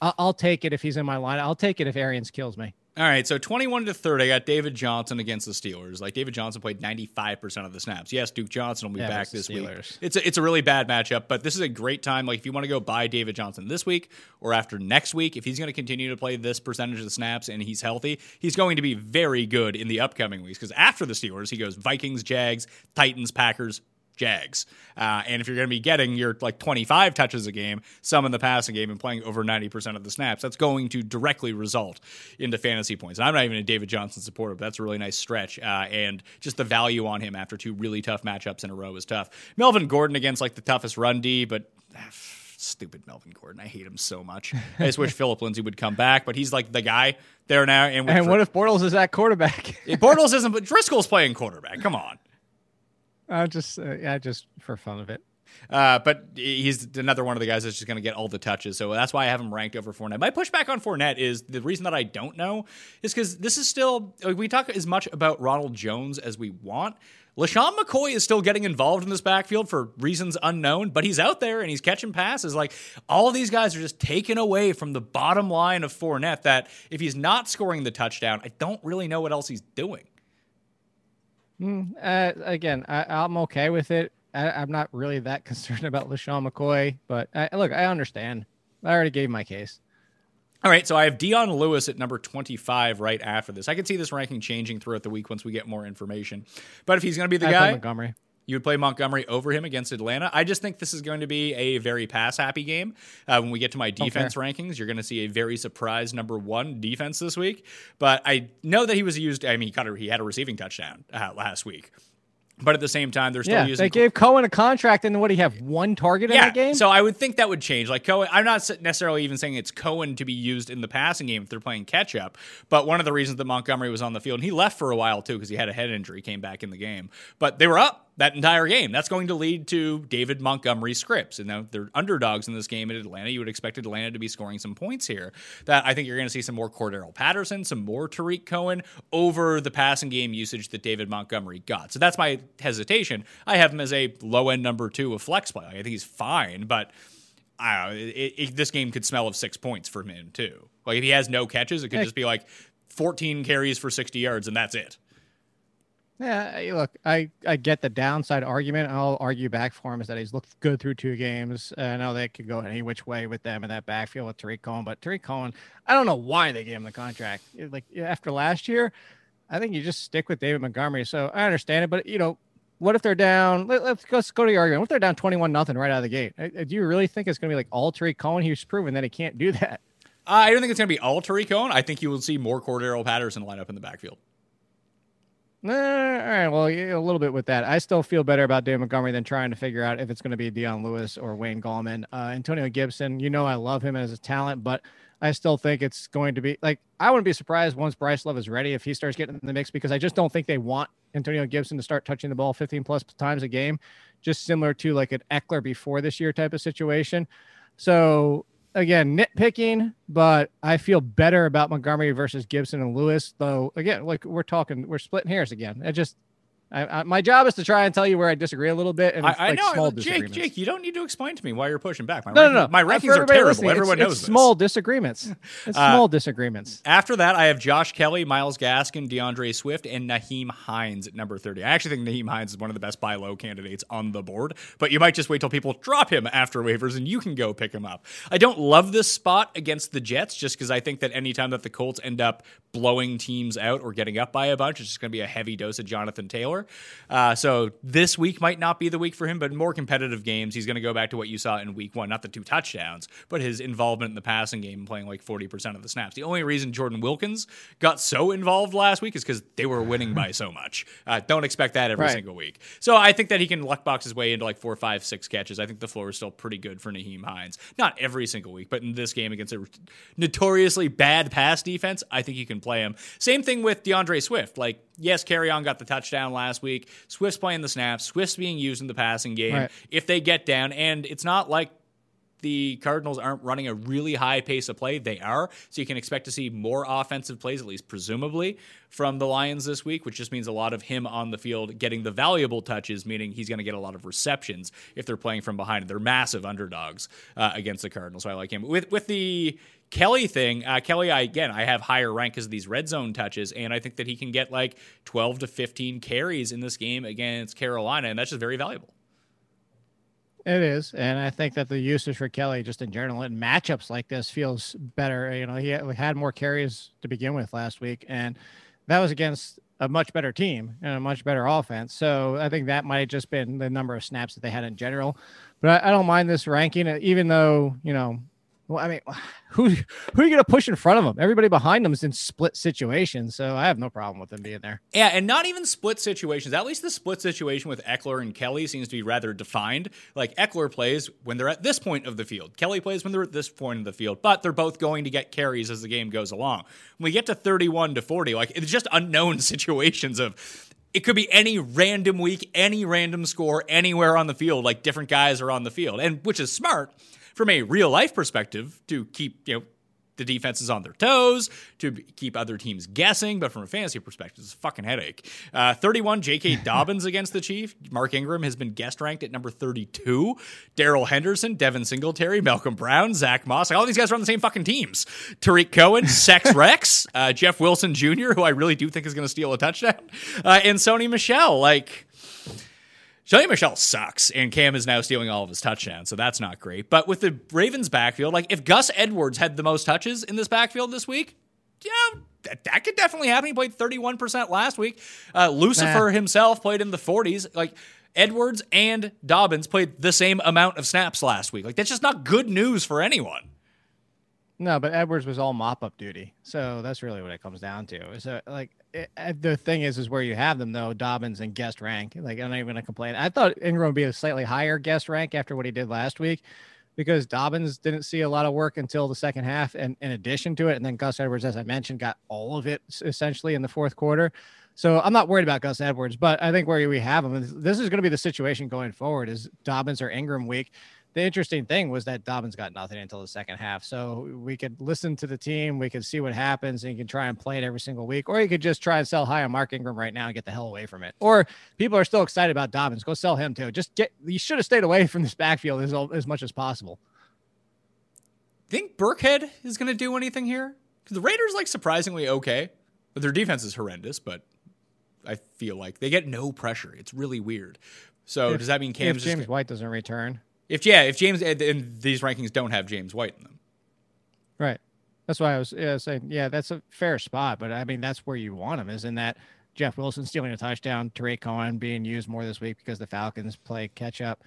I'll, take it if he's in my line. I'll take it if Arians kills me. All right, so 21 to 30, I got David Johnson against the Steelers. Like David Johnson played 95% of the snaps. Yes, Duke Johnson will be Yeah, back this week. Steelers. It's a, it's a really bad matchup, but this is a great time. Like if you want to go buy David Johnson this week or after next week, if he's going to continue to play this percentage of the snaps and he's healthy, he's going to be very good in the upcoming weeks. Because after the Steelers, he goes Vikings, Jags, Titans, Packers, Jags. Uh, and if you're going to be getting your like 25 touches a game, some in the passing game, and playing over 90% of the snaps, that's going to directly result into fantasy points. And I'm not even a David Johnson supporter, but that's a really nice stretch. Uh, and just the value on him after two really tough matchups in a row is tough. Melvin Gordon against like the toughest run D, but. ah, Stupid Melvin Gordon. I hate him so much. I just wish Phillip Lindsay would come back, but he's like the guy there now. And, And what if Bortles is that quarterback? Bortles isn't, but Driskel's playing quarterback. Come on. I just, uh, yeah, just for fun of it. Uh, but he's another one of the guys that's just going to get all the touches. So that's why I have him ranked over Fournette. My pushback on Fournette is the reason that I don't know is because this is still, like, we talk as much about Ronald Jones as we want. LeSean McCoy is still getting involved in this backfield for reasons unknown, but he's out there and he's catching passes. Like all these guys are just taken away from the bottom line of Fournette that if he's not scoring the touchdown, I don't really know what else he's doing. Uh, again, I, I'm okay with it. I, I'm not really that concerned about LeSean McCoy, but I, look, I understand. I already gave my case. All right, so I have Dion Lewis at number 25 right after this. I can see this ranking changing throughout the week once we get more information. But if he's going to be the I guy, Montgomery. You would play Montgomery over him against Atlanta. I just think this is going to be a very pass happy game. Uh, when we get to my defense rankings, you're going to see a very surprise number one defense this week. But I know that he was used. I mean, he, got a, he had a receiving touchdown uh, last week. But at the same time, they're still Yeah, using they gave Cohen a contract, and what do you have? One target in that game? so I would think that would change. Like Cohen, I'm not necessarily even saying it's Cohen to be used in the passing game if they're playing catch up. But one of the reasons that Montgomery was on the field, and he left for a while too because he had a head injury, came back in the game. But they were up that entire game. That's going to lead to David Montgomery scripts. And now they're underdogs in this game in Atlanta. You would expect Atlanta to be scoring some points here. That I think you're going to see some more Cordarrelle Patterson, some more Tarik Cohen over the passing game usage that David Montgomery got. So that's my hesitation. I have him as a low end number two of flex play. I think he's fine, but. I don't know, it, it, this game could smell of six points for him too. Like if he has no catches, it could just be like 14 carries for 60 yards and that's it. Yeah, look, I, I get the downside argument. I'll argue back for him is that he's looked good through two games. Uh, I know they could go any which way with them in that backfield with Tarik Cohen, but Tarik Cohen, I don't know why they gave him the contract. Like after last year, I think you just stick with David Montgomery. So I understand it, but you know, what if they're down? Let, us go, let's go to the argument. What if they're down twenty-one nothing right out of the gate? Uh, Do you really think it's going to be like all Tarik Cohen? He's proven that he can't do that. I don't think it's going to be all Tarik Cohen. I think you will see more Cordarrelle Patterson line up in the backfield. All right. Well, a little bit with that. I still feel better about David Montgomery than trying to figure out if it's going to be Dion Lewis or Wayne Gallman. Uh, Antonio Gibson, you know, I love him as a talent, but I still think it's going to be like I wouldn't be surprised once Bryce Love is ready if he starts getting in the mix because I just don't think they want Antonio Gibson to start touching the ball 15 plus times a game, just similar to like an Ekeler before this year type of situation. So again, nitpicking, but I feel better about Montgomery versus Gibson and Lewis, though. Again, like we're talking, we're splitting hairs again. It just I, I, my job is to try and tell you where I disagree a little bit. And I, it's I like know, small Jake. disagreements. Jake, you don't need to explain to me why you're pushing back. My No, no, no. My Uh, rankings are terrible. listening, Everyone it's, knows this. small disagreements. It's Uh, small disagreements. After that, I have Josh Kelley, Myles Gaskin, D'Andre Swift, and Nyheim Hines at number 30. I actually think Nyheim Hines is one of the best buy low candidates on the board, but you might just wait till people drop him after waivers and you can go pick him up. I don't love this spot against the Jets just because I think that anytime that the Colts end up blowing teams out or getting up by a bunch, it's just going to be a heavy dose of Jonathan Taylor. Uh, so this week might not be the week for him, but more competitive games, he's going to go back to what you saw in week one, not the two touchdowns, but his involvement in the passing game, playing like 40% of the snaps. The only reason Jordan Wilkins got so involved last week is because they were winning by so much. Uh, don't expect that every Right. single week. So I think that he can luck box his way into like four, five, six catches. I think the floor is still pretty good for Nyheim Hines. Not every single week, but in this game against a notoriously bad pass defense, I think you can play him. Same thing with D'Andre Swift. Like, yes, Kerryon got the touchdown last week. Swift's playing the snaps. Swift's being used in the passing game. Right. If they get down, and it's not like the Cardinals aren't running a really high pace of play. They are. So you can expect to see more offensive plays, at least presumably, from the Lions this week, which just means a lot of him on the field getting the valuable touches, meaning he's going to get a lot of receptions if they're playing from behind. They're massive underdogs uh, against the Cardinals. So I like him. With, with the Kelley thing, uh, Kelley, I, again, I have higher rank because of these red zone touches, and I think that he can get like 12 to 15 carries in this game against Carolina, and that's just very valuable. It is, and I think that the usage for Kelley, just in general, in matchups like this, feels better. You know, he had, more carries to begin with last week, and that was against a much better team and a much better offense. So I think that might have just been the number of snaps that they had in general. But I, I don't mind this ranking, even though you know, well, I mean, who who are you going to push in front of them? Everybody behind them is in split situations, so I have no problem with them being there. Yeah, and not even split situations. At least the split situation with Ekeler and Kelley seems to be rather defined. Like Ekeler plays when they're at this point of the field. Kelley plays when they're at this point of the field, but they're both going to get carries as the game goes along. When we get to 31 to 40, like it's just unknown situations of it could be any random week, any random score anywhere on the field, like different guys are on the field. And which is smart from a real life perspective to keep, you know, the defenses on their toes to keep other teams guessing. But from a fantasy perspective, it's a fucking headache. Uh, 31, J.K. Dobbins against the Chief. Mark Ingram has been guest ranked at number 32. Darrell Henderson, Devin Singletary, Malcolm Brown, Zack Moss. Like, all these guys are on the same fucking teams. Tarik Cohen, Sex Rex, uh, Jeff Wilson Jr., who I really do think is going to steal a touchdown, uh, and Sony Michel. Like, Shelly Michelle sucks, and Cam is now stealing all of his touchdowns, so that's not great. But with the Ravens backfield, like if Gus Edwards had the most touches in this backfield this week, yeah, that, that could definitely happen. He played 31% last week. Uh, Lucifer Nah. himself played in the 40s. Like Edwards and Dobbins played the same amount of snaps last week. Like that's just not good news for anyone. No, but Edwards was all mop up duty, so that's really what it comes down to. So, like, it, uh, the thing is, is where you have them though, Dobbins and guest rank. Like, I'm not even gonna complain. I thought Ingram would be a slightly higher guest rank after what he did last week, because Dobbins didn't see a lot of work until the second half, and in addition to it, and then Gus Edwards, as I mentioned, got all of it essentially in the fourth quarter. So I'm not worried about Gus Edwards, but I think where we have him, this is going to be the situation going forward: is Dobbins or Ingram week the interesting thing was that Dobbins got nothing until the second half. So we could listen to the team, we could see what happens, and you can try and play it every single week, or you could just try and sell high on Mark Ingram right now and get the hell away from it. Or people are still excited about Dobbins, go sell him too. Just get you should have stayed away from this backfield as as much as possible. Think Burkhead is going to do anything here? the Raiders like surprisingly okay, but their defense is horrendous. But I feel like they get no pressure. It's really weird. So If- does that mean If Cam's just James gonna- White doesn't return, If yeah, if James and these rankings don't have James White in them. right? That's why I was saying, yeah, that's a fair spot, but I mean, that's where you want him is in that Jeff Wilson stealing a touchdown, Tarik Cohen being used more this week because the Falcons play catch up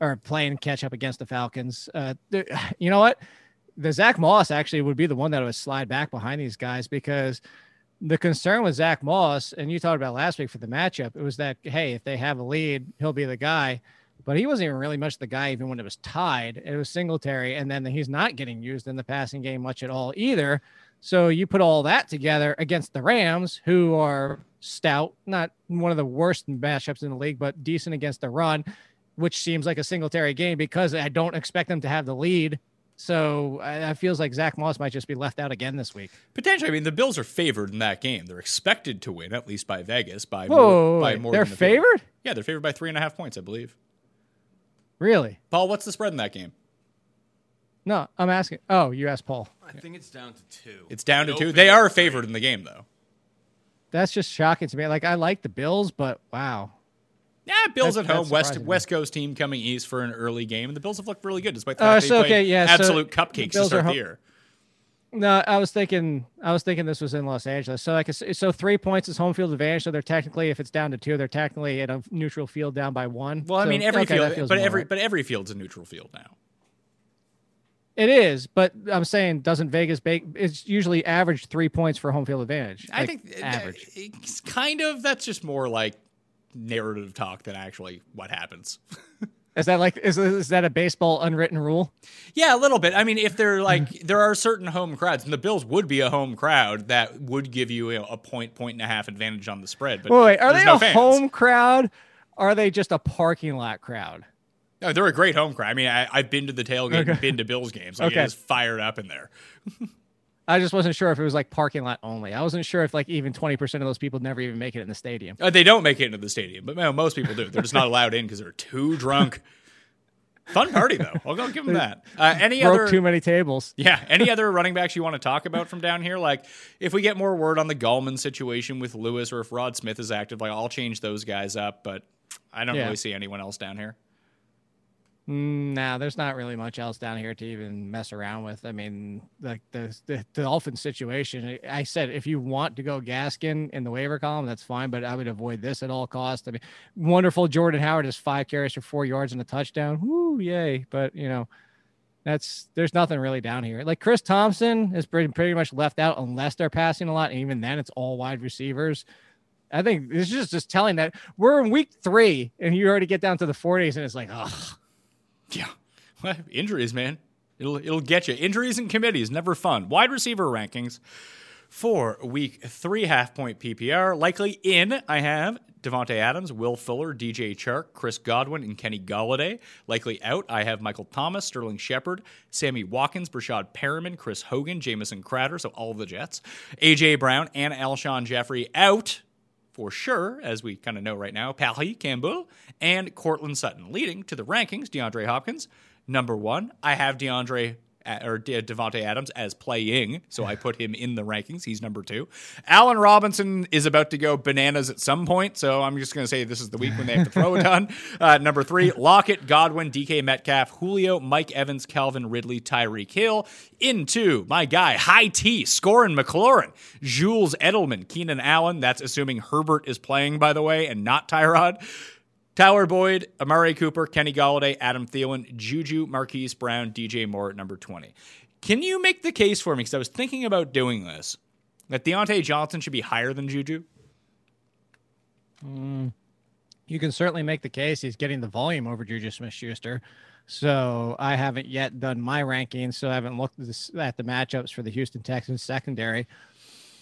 or playing catch up against the Falcons. Uh, you know what? The Zack Moss actually would be the one that would slide back behind these guys because the concern with Zack Moss, and you talked about last week for the matchup, it was that hey, if they have a lead, he'll be the guy. But he wasn't even really much the guy even when it was tied. It was Singletary, and then he's not getting used in the passing game much at all either. So you put all that together against the Rams, who are stout, not one of the worst matchups in the league, but decent against the run, which seems like a Singletary game because I don't expect them to have the lead So I, I feels like Zack Moss might just be left out again this week. Potentially, I mean, the Bills are favored in that game. They're expected to win, at least by Vegas, by Whoa, more, by more they're than the field. favored? Yeah, they're favored by three and a half points, I believe. Really? Paul, what's the spread in that game? No, I'm asking. Oh, you asked Paul. I think it's down to two. It's down to It two. They are favored in the game, though. That's just shocking to me. Like I like the Bills, but wow. Yeah, Bills That's- at home. that's West surprising. West Coast team coming east for an early game, and the Bills have looked really good despite the Uh, fact so, they played okay, yeah, so absolute the cupcakes to Bills are start the ho- year. No, I was thinking. I was thinking this was in Los Angeles. So like, so three points is home field advantage. So they're technically, if it's down to two, they're technically in a neutral field down by one. Well, I So, mean, every okay, field, but every right. but every field's a neutral field now. it is. But I'm saying, doesn't Vegas bake? It's usually average three points for home field advantage. I like, think uh, average. It's kind of that's just more like narrative talk than actually what happens. Is that like is is that a baseball unwritten rule? Yeah, a little bit. I mean, if they're Mm. like there are certain home crowds, and the Bills would be a home crowd that would give you a, a point, point and a half advantage on the spread. But Wait, wait, are they no a fans. home crowd? Are they just a parking lot crowd? No, they're a great home crowd. I mean, I, I've been to the tailgate and Okay. been to Bills games. Like Okay. it is fired up in there. I just wasn't sure if it was like parking lot only. I wasn't sure if like even twenty percent of those people never even make it in the stadium. Uh, they don't make it into the stadium, but man, most people do. They're just not allowed in because they're too drunk. Fun party though. I'll, I'll give them that. Uh, any Broke other too many tables. Yeah. Any other running backs you want to talk about from down here? Like, if we get more word on the Gallman situation with Lewis, or if Rod Smith is active, like I'll change those guys up. But I don't Yeah. really see anyone else down here. Mm, Nah, there's not really much else down here to even mess around with. I mean, like the, the the Dolphins situation. I said if you want to go Gaskin in the waiver column, that's fine, but I would avoid this at all costs. I mean, wonderful Jordan Howard is five carries for four yards and a touchdown. Woo, yay! But you know, that's there's nothing really down here. Like Chris Thompson is pretty pretty much left out unless they're passing a lot, and even then, it's all wide receivers. I think this is just, just telling that we're in week three, and you already get down to the 40s, and it's like, oh. Yeah. Well, injuries, man. It'll it'll get you. Injuries and committees never fun. Wide receiver rankings for week three half point PPR. Likely in, I have Davante Adams, Will Fuller, DJ Chark, Chris Godwin, and Kenny Golladay. Likely out, I have Michael Thomas, Sterling Shepard, Sammy Watkins, Breshad Perriman, Chris Hogan, Jamison Crowder, so all the Jets, AJ Brown, and Alshon Jeffery out for sure, as we kind of know right now, Parris Campbell and Courtland Sutton. Leading to the rankings, DeAndre Hopkins, number one. I have DeAndre or De- Davante Adams as playing, so I put him in the rankings. He's number two. Allen Robinson is about to go bananas at some point, so I'm just going to say this is the week when they have to throw a ton. Uh, number three, Lockett, Godwin, DK Metcalf, Julio, Mike Evans, Calvin Ridley, Tyreek Hill. Into my guy, High T, scoring McLaurin, Jules Edelman, Keenan Allen. That's assuming Herbert is playing, by the way, and not Tyrod. Tyler Boyd, Amari Cooper, Kenny Golladay, Adam Thielen, Juju, Marquise Brown, DJ Moore at number 20. Can you make the case for me? Because I was thinking about doing this that Diontae Johnson should be higher than Juju. Mm, you can certainly make the case he's getting the volume over Juju Smith Schuster. So I haven't yet done my rankings, so I haven't looked at the matchups for the Houston Texans secondary.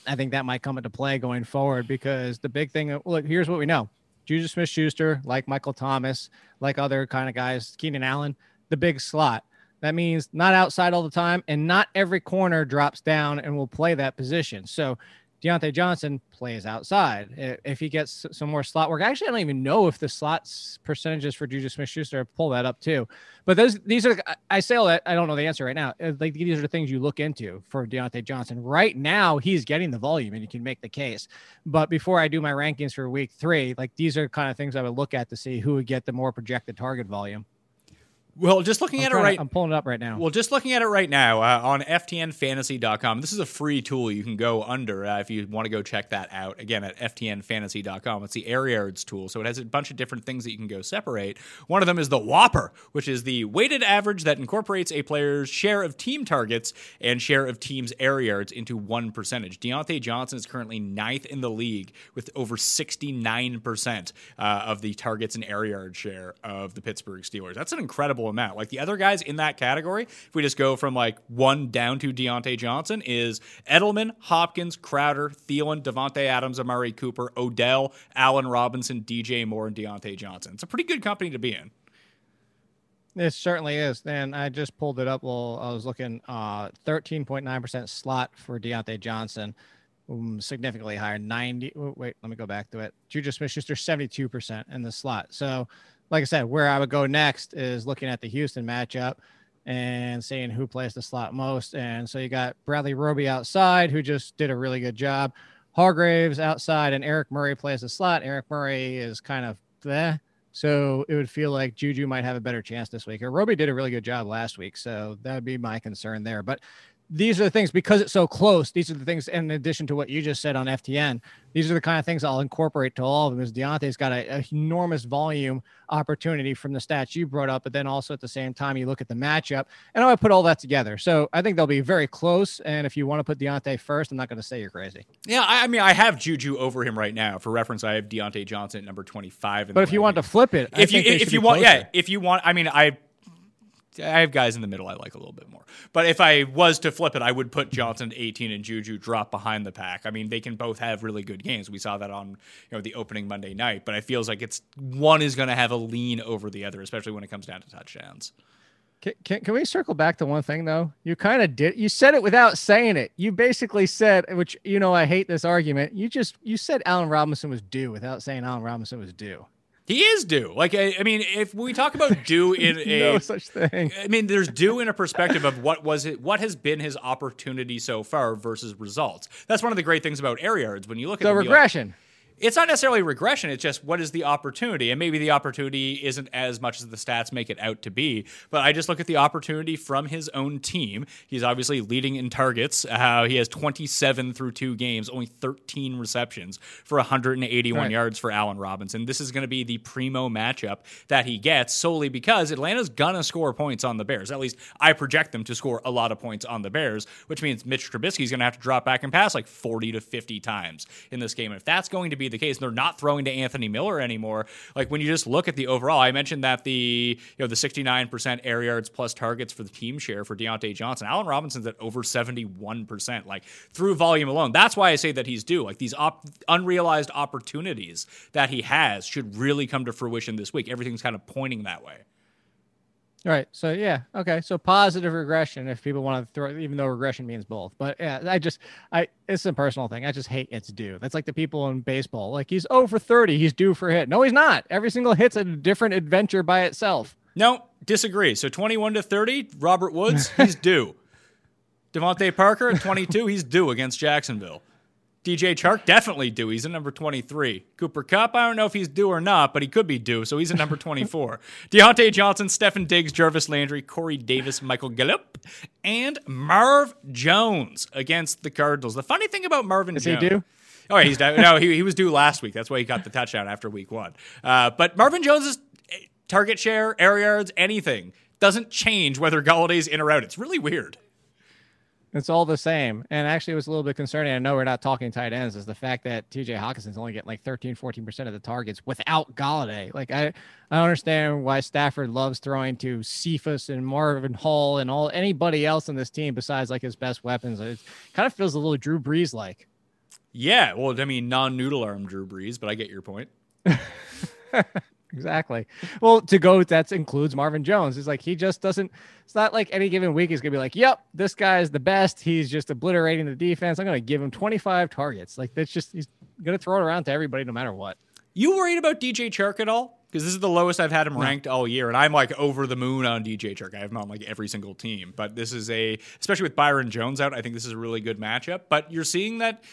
I think that might come into play going forward because the big thing, look, here's what we know Juju Smith Schuster, like Michael Thomas, like other kind of guys, Keenan Allen, the big slot. That means not outside all the time, and not every corner drops down and will play that position. So Diontae Johnson plays outside. If he gets some more slot work, actually, I don't even know if the slots percentages for Juju Smith Schuster pull that up too. But those, these are, I- I say all that. I don't know the answer right now. Uh, Like these are the things you look into for Diontae Johnson. Right now, he's getting the volume, and you can make the case. But before I do my rankings for week three, like these are kind of things I would look at to see who would get the more projected target volume. Well, just looking I'm, at it trying to- right I'm pulling it up right now. Well, just looking at it right now uh, on ftnfantasy.com, this is a free tool you can go under uh, if you want to go check that out. Again, at ftnfantasy.com. It's the air yards tool. So it has a bunch of different things that you can go separate. One of them is the Whopper, which is the weighted average that incorporates a player's share of team targets and share of team's air yards into one percentage. Diontae Johnson is currently ninth in the league with over 69% uh, of the targets and air yard share of the Pittsburgh Steelers. That's an incredible amount. Like the other guys in that category, if we just go from like one down to Diontae Johnson, is Edelman, Hopkins, Crowder, Thielen, Davante Adams, Amari Cooper, Odell, Allen Robinson, DJ Moore, and Diontae Johnson. It's a pretty good company to be in. It certainly is. And I just pulled it up while I was looking. Uh, 13.9% slot for Diontae Johnson, um, significantly higher. 90. oh, wait, let me go back to it. Juju Smith Schuster, 72% in the slot. So, like I said, where I would go next is looking at the Houston matchup and seeing who plays the slot most. And so you got Bradley Roby outside, who just did a really good job. Hargreaves outside, and Eric Murray plays the slot. Eric Murray is kind of there. So it would feel like Juju might have a better chance this week. Or Roby did a really good job last week. So that would be my concern there. But these are the things because it's so close. These are the things, in addition to what you just said on FTN, these are the kind of things I'll incorporate to all of them. Is Diontae's got a, a enormous volume opportunity from the stats you brought up, but then also at the same time you look at the matchup, and I would put all that together. So I think they'll be very close. And if you want to put Diontae first, I'm not going to say you're crazy. Yeah, I, I mean, I have Juju over him right now. For reference, I have Diontae Johnson at number 25. But if you want to flip it, I if you if you want, yeah, if you want, I mean, I I have guys in the middle I like a little bit more. But if I was to flip it, I would put Johnson at 18 and Juju drop behind the pack. I mean, they can both have really good games. We saw that on you know the opening Monday night. But it feels like it's one is going to have a lean over the other, especially when it comes down to touchdowns. Can, can, can we circle back to one thing though? You kind of did. You said it without saying it. You basically said, which you know, I hate this argument. You just you said Allen Robinson was due without saying Allen Robinson was due. He is due. Like I, I mean, if we talk about due in a no such thing. I mean, there's due in a perspective of what was it, what has been his opportunity so far versus results. That's one of the great things about air yards. When you look at So them, you like- regression. It's not necessarily regression. It's just what is the opportunity, and maybe the opportunity isn't as much as the stats make it out to be. But I just look at the opportunity from his own team. He's obviously leading in targets. Uh, he has 27 through two games, only 13 receptions for 181 Right. yards for Allen Robinson. This is going to be the primo matchup that he gets solely because Atlanta's gonna score points on the Bears. At least I project them to score a lot of points on the Bears, which means Mitch Trubisky's going to have to drop back and pass like 40 to 50 times in this game. And if that's going to be the case, and they're not throwing to Anthony Miller anymore. Like when you just look at the overall, I mentioned that the you know the 69% air yards plus targets for the team share for Diontae Johnson. Allen Robinson's at over 71%, like through volume alone. That's why I say that he's due. Like these op- unrealized opportunities that he has should really come to fruition this week. Everything's kind of pointing that way. Right. So yeah. Okay. So positive regression if people want to throw, even though regression means both. But yeah, I just, I, it's a personal thing. I just hate it's due. That's like the people in baseball. Like he's oh over 30. He's due for a hit. No, he's not. Every single hit's a different adventure by itself. No, disagree. So 21 to 30, Robert Woods, he's due. DeVante Parker at 22, he's due against Jacksonville. DJ Chark definitely due. He's at number 23. Cooper Kupp, I don't know if he's due or not, but he could be due, so he's at number 24. Diontae Johnson, Stefon Diggs, Jarvis Landry, Corey Davis, Michael Gallup, and Marv Jones against the Cardinals. The funny thing about Marvin Is he Jones. due? Oh, he's due. no, he, he was due last week. That's why he got the touchdown after week one. Uh, but Marvin Jones's target share, air yards, anything doesn't change whether Golladay's in or out. It's really weird. It's all the same. And actually, it was a little bit concerning. I know we're not talking tight ends, is the fact that TJ Hockenson's only getting like 13, 14% of the targets without Golladay. Like, I, I don't understand why Stafford loves throwing to Cephus and Marvin Hall and all anybody else on this team besides like his best weapons. It kind of feels a little Drew Brees like. Yeah, well, I mean, non-noodle arm Drew Brees, but I get your point. Exactly. Well, to go, that includes Marvin Jones. It's like he just doesn't. It's not like any given week he's gonna be like, "Yep, this guy is the best. He's just obliterating the defense. I'm gonna give him 25 targets." Like that's just he's gonna throw it around to everybody no matter what. You worried about DJ Chark at all? Because this is the lowest I've had him ranked all year, and I'm like over the moon on DJ Chark. I have him on like every single team, but this is a, especially with Byron Jones out, I think this is a really good matchup. But you're seeing that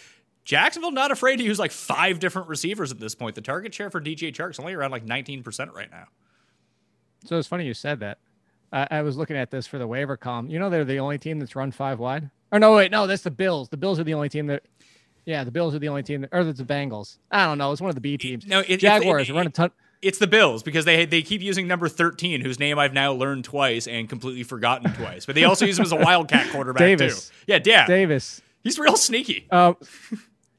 Jacksonville not afraid to use like five different receivers at this point. The target share for DJ Chark's only around like 19% right now. So it's funny you said that. I, I was looking at this for the waiver column. You know, they're the only team that's run five wide. Or no, wait, no, that's the Bills. The Bills are the only team that. Yeah, the Bills are the only team that, or it's the Bengals. I don't know. It's one of the B teams. no, it- Jaguars it- run a ton. It's the Bills because they they keep using number 13, whose name I've now learned twice and completely forgotten twice. But they also use him as a wildcat quarterback Davis. too. Yeah, yeah. Davis. He's real sneaky. Um,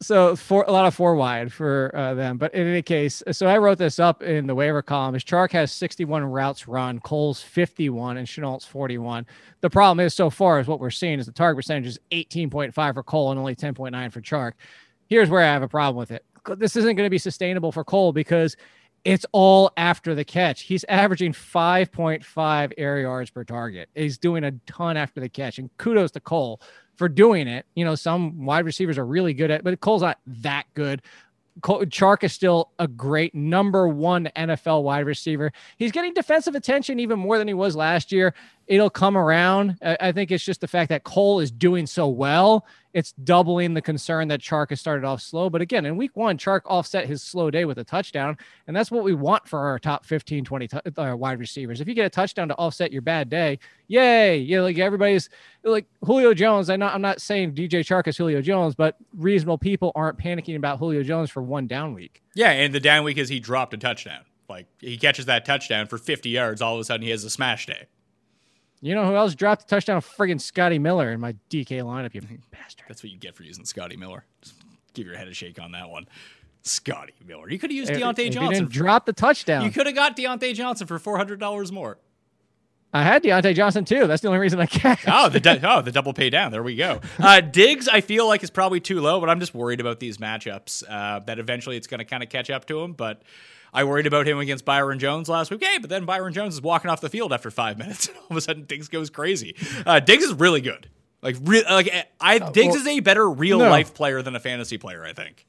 so for a lot of four wide for uh, them, but in any case, so I wrote this up in the waiver column. Is Chark has 61 routes run, Cole's 51, and Shenault's 41. The problem is so far is what we're seeing is the target percentage is 18.5 for Cole and only 10.9 for Chark. Here's where I have a problem with it. This isn't going to be sustainable for Cole because it's all after the catch. He's averaging 5.5 air yards per target. He's doing a ton after the catch. And kudos to Cole for doing it. You know, some wide receivers are really good at, but Cole's not that good. Chark is still a great number one NFL wide receiver. He's getting defensive attention even more than he was last year. It'll come around. I think it's just the fact that Cole is doing so well. It's doubling the concern that Chark has started off slow. But again, in week one, Chark offset his slow day with a touchdown. And that's what we want for our top 15, 20 t- uh, wide receivers. If you get a touchdown to offset your bad day, yay. You know, like everybody's like Julio Jones. I'm not, I'm not saying DJ Chark is Julio Jones, but reasonable people aren't panicking about Julio Jones for one down week. Yeah. And the down week is he dropped a touchdown. Like he catches that touchdown for 50 yards. All of a sudden he has a smash day. You know who else dropped a touchdown? Friggin' Scotty Miller in my DK lineup, you bastard. That's what you get for using Scotty Miller. Just give your head a shake on that one. Scotty Miller. You could have used If- Diontae if Johnson. Didn't drop the touchdown. you could have got Diontae Johnson for four hundred dollars more. I had Diontae Johnson too. That's the only reason I cashed. Oh, the du- oh the double pay down. There we go. Uh, Diggs, I feel like is probably too low, but I'm just worried about these matchups. Uh, that eventually it's going to kind of catch up to him. But I worried about him against Byron Jones last week. Hey, but then Byron Jones is walking off the field after five minutes, and all of a sudden Diggs goes crazy. Uh, Diggs is really good. Like, re- like I Diggs well, is a better real no. life player than a fantasy player. I think.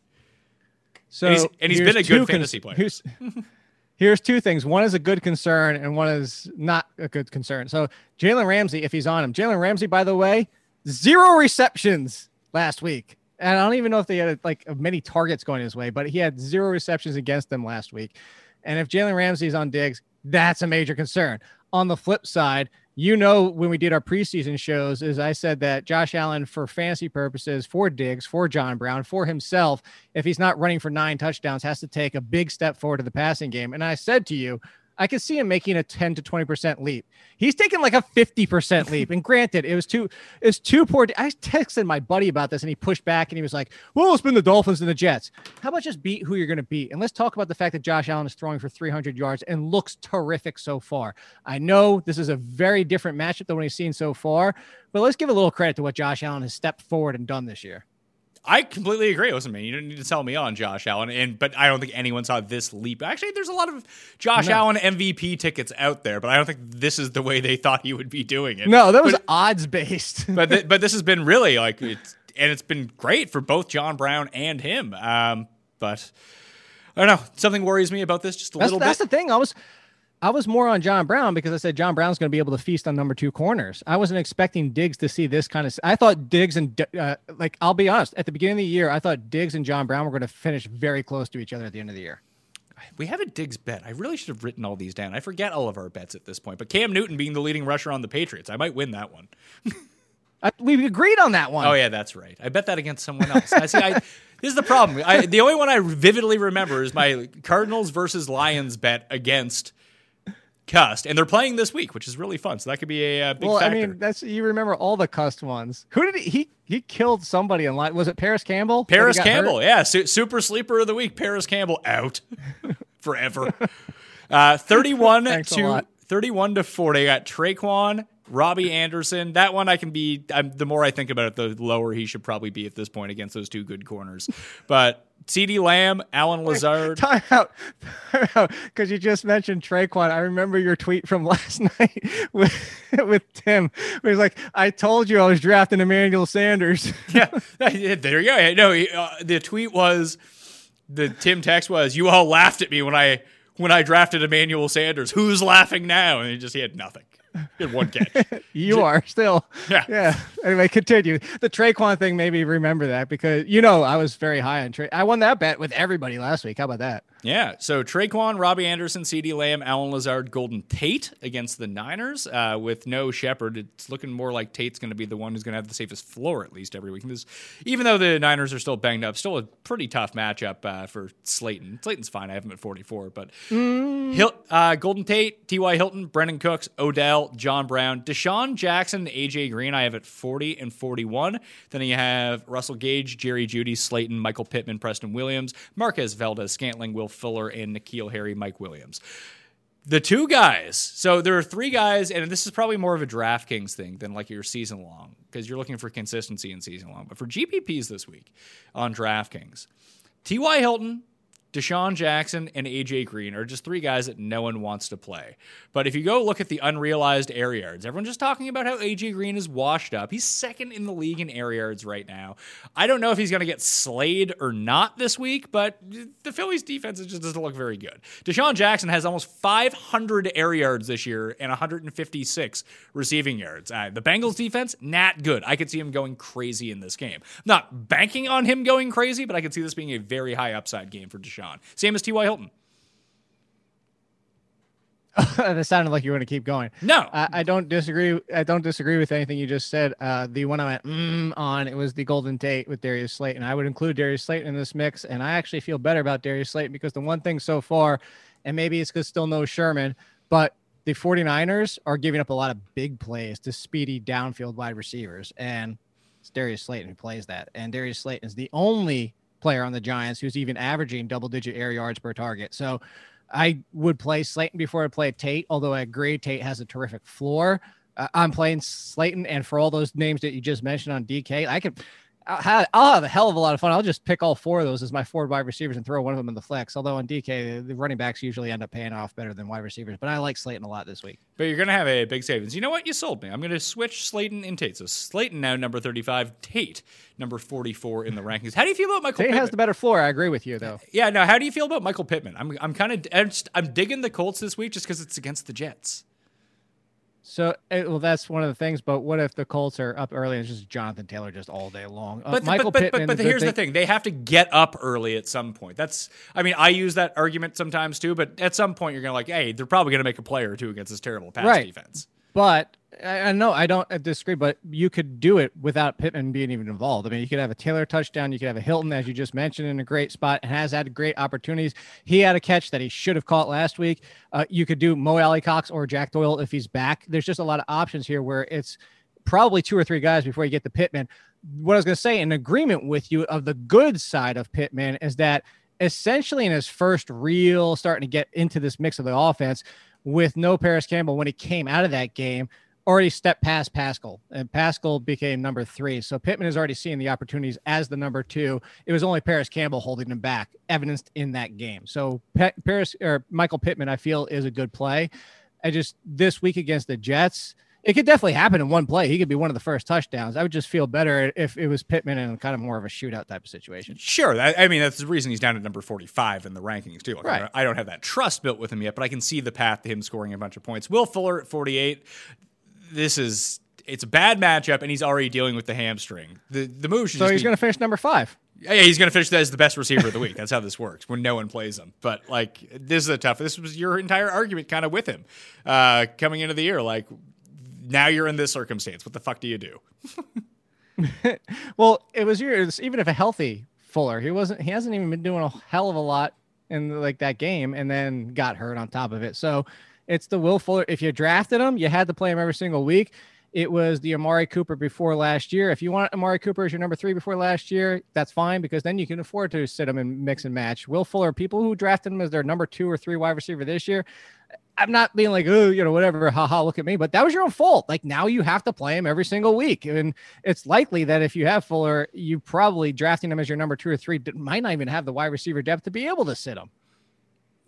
So And he's- and he's been a good fantasy player. Here's, here's two things. One is a good concern, and one is not a good concern. So Jalen Ramsey, if he's on him, Jalen Ramsey, by the way, zero receptions last week. And I don't even know if they had like many targets going his way, but he had zero receptions against them last week. And if Jalen Ramsey's on Diggs, that's a major concern. On the flip side, you know, when we did our preseason shows, is I said that Josh Allen, for fantasy purposes, for Diggs, for John Brown, for himself, if he's not running for nine touchdowns, has to take a big step forward to the passing game. And I said to you, I could see him making a 10 to 20% leap. He's taking like a 50% leap. And granted, it was too, it's too poor. I texted my buddy about this and he pushed back and he was like, well, it's been the Dolphins and the Jets. How about just beat who you're to beat? And let's talk about the fact that Josh Allen is throwing for 300 yards and looks terrific so far. I know this is a very different matchup than what we've seen so far, but let's give a little credit to what Josh Allen has stepped forward and done this year. I completely agree. Listen, man, you don't need to sell me on Josh Allen, and but I don't think anyone saw this leap. Actually, there's a lot of Josh No. Allen MVP tickets out there, but I don't think this is the way they thought he would be doing it. No, that was But- odds based. but th- but this has been really like it's and it's been great for both John Brown and him. Um, but I don't know. Something worries me about this just a That's, little that's bit. That's the thing. I was I was more on John Brown because I said John Brown's going to be able to feast on number two corners. I wasn't expecting Diggs to see this kind of. I thought Diggs and uh, like I'll be honest, at the beginning of the year, I thought Diggs and John Brown were going to finish very close to each other at the end of the year. we have a Diggs bet. I really should have written all these down. I forget all of our bets at this point. But Cam Newton being the leading rusher on the Patriots, I might win that one. I, we agreed on that one. Oh yeah, that's right. I bet that against someone else. I see. I, this is the problem. I, the only one I vividly remember is my Cardinals versus Lions bet against Cust, and they're playing this week, which is really fun. So that could be a, uh big well, factor. I mean, that's you remember all the cussed ones. Who did he? He, he killed somebody in line. Was it Parris Campbell? Parris Campbell, hurt? yeah, su- super sleeper of the week. Parris Campbell out forever. Uh, Thirty-one to thirty-one to forty. I got Traquan, Robbie Anderson. That one I can be. I'm, the more I think about it, the lower he should probably be at this point against those two good corners. But CeeDee Lamb, Allen Lazard. Time out. Because you just mentioned Traquan. I remember your tweet from last night with, with Tim. Where he's like, I told you I was drafting Emmanuel Sanders. yeah, there you go. No, uh, the tweet was the Tim text was, "You all laughed at me when I when I drafted Emmanuel Sanders. Who's laughing now?" And he just he had nothing. Had one catch. You are still. Yeah. Yeah. Anyway, continue. The Traquan thing made me remember that because, you know, I was very high on Tra. I won that bet with everybody last week. How about that? Yeah. So Traquan, Robbie Anderson, CeeDee Lamb, Allen Lazard, Golden Tate against the Niners uh, with no Shepard. It's looking more like Tate's going to be the one who's going to have the safest floor at least every week. This, even though the Niners are still banged up, still a pretty tough matchup uh, for Slayton. Slayton's fine. I have him at 44, but Hil- uh, Golden Tate, T.Y. Hilton, Brandin Cooks, Odell, John Brown, DeSean Jackson, A.J. Green. I have at 40 and 41. Then you have Russell Gage, Jerry Jeudy, Slayton, Michael Pittman, Preston Williams, Marquez Valdes, Scantling, Will Fuller, and N'Keal Harry, Mike Williams. The two guys. So there are three guys, and this is probably more of a DraftKings thing than like your season long because you're looking for consistency in season long. But for GPPs this week on DraftKings, T.Y. Hilton, DeSean Jackson and AJ Green are just three guys that no one wants to play. But if you go look at the unrealized air yards, everyone's just talking about how AJ Green is washed up. He's second in the league in air yards right now. I don't know if he's going to get slayed or not this week, but the Phillies defense just doesn't look very good. DeSean Jackson has almost 500 air yards this year and 156 receiving yards. Uh, the Bengals defense, not good. I could see him going crazy in this game. Not banking on him going crazy, but I could see this being a very high upside game for DeSean. Same as T.Y. Hilton. that sounded like you want to keep going. No, I, I, don't disagree. I don't disagree with anything you just said. Uh, the one I went mm, on it was the Golden Tate with Darius Slayton. I would include Darius Slayton in this mix, and I actually feel better about Darius Slayton because the one thing so far, and maybe it's because still no Sherman, but the 49ers are giving up a lot of big plays to speedy downfield wide receivers, and it's Darius Slayton who plays that. And Darius Slayton is the only player on the Giants who's even averaging double digit air yards per target. So I would play Slayton before I play Tate, although I agree Tate has a terrific floor. Uh, I'm playing Slayton, and for all those names that you just mentioned on DK, I could. I'll have, I'll have a hell of a lot of fun. I'll just pick all four of those as my four wide receivers and throw one of them in the flex. Although on DK, the running backs usually end up paying off better than wide receivers. But I like Slayton a lot this week. But you're going to have a big savings. You know what? You sold me. I'm going to switch Slayton and Tate. So Slayton now number 35, Tate number 44 in the rankings. How do you feel about Michael? Tate Pittman? has the better floor. I agree with you though. Yeah. No. How do you feel about Michael Pittman? I'm I'm kind of I'm, I'm digging the Colts this week just because it's against the Jets. So, eh, well, that's one of the things. But what if the Colts are up early and it's just Jonathan Taylor just all day long? Uh, but, Michael but, Pittman. But, but here's the thing: they have to get up early at some point. That's, I mean, I use that argument sometimes too. But at some point, you're gonna like, hey, they're probably gonna make a play or two against this terrible pass right. defense. But I know I don't disagree, but you could do it without Pittman being even involved. I mean, you could have a Taylor touchdown, you could have a Hilton, as you just mentioned, in a great spot and has had great opportunities. He had a catch that he should have caught last week. Uh, you could do Mo Alie-Cox or Jack Doyle if he's back. There's just a lot of options here where it's probably two or three guys before you get the Pittman. What I was going to say, in agreement with you, of the good side of Pittman is that essentially in his first real starting to get into this mix of the offense with no Parris Campbell when he came out of that game already stepped past Pascal, and Pascal became number three. So Pittman is already seeing the opportunities as the number two. It was only Parris Campbell holding him back, evidenced in that game. So Paris or Michael Pittman, I feel, is a good play. I just this week against the Jets, it could definitely happen in one play. He could be one of the first touchdowns. I would just feel better if it was Pittman in kind of more of a shootout type of situation. Sure. I, I mean, that's the reason he's down at number 45 in the rankings, too. Like, right. I don't have that trust built with him yet, but I can see the path to him scoring a bunch of points. Will Fuller at 48 this is it's a bad matchup, and he's already dealing with the hamstring. The the move should so he's going to finish number five. Yeah, he's going to finish as the best receiver of the week. That's how this works when no one plays him. But like this is a tough. This was your entire argument kind of with him uh, coming into the year. Like now you're in this circumstance. What the fuck do you do? well, it was yours. Even if a healthy Fuller, he wasn't. He hasn't even been doing a hell of a lot in like that game, and then got hurt on top of it. So it's the Will Fuller. If you drafted him, you had to play him every single week. It was the Amari Cooper before last year. If you want Amari Cooper as your number three before last year, that's fine because then you can afford to sit him and mix and match. Will Fuller, people who drafted him as their number two or three wide receiver this year, I'm not being like, oh, you know, whatever, haha, look at me. But that was your own fault. Like now you have to play him every single week. And it's likely that if you have Fuller, you probably drafting him as your number two or three might not even have the wide receiver depth to be able to sit him.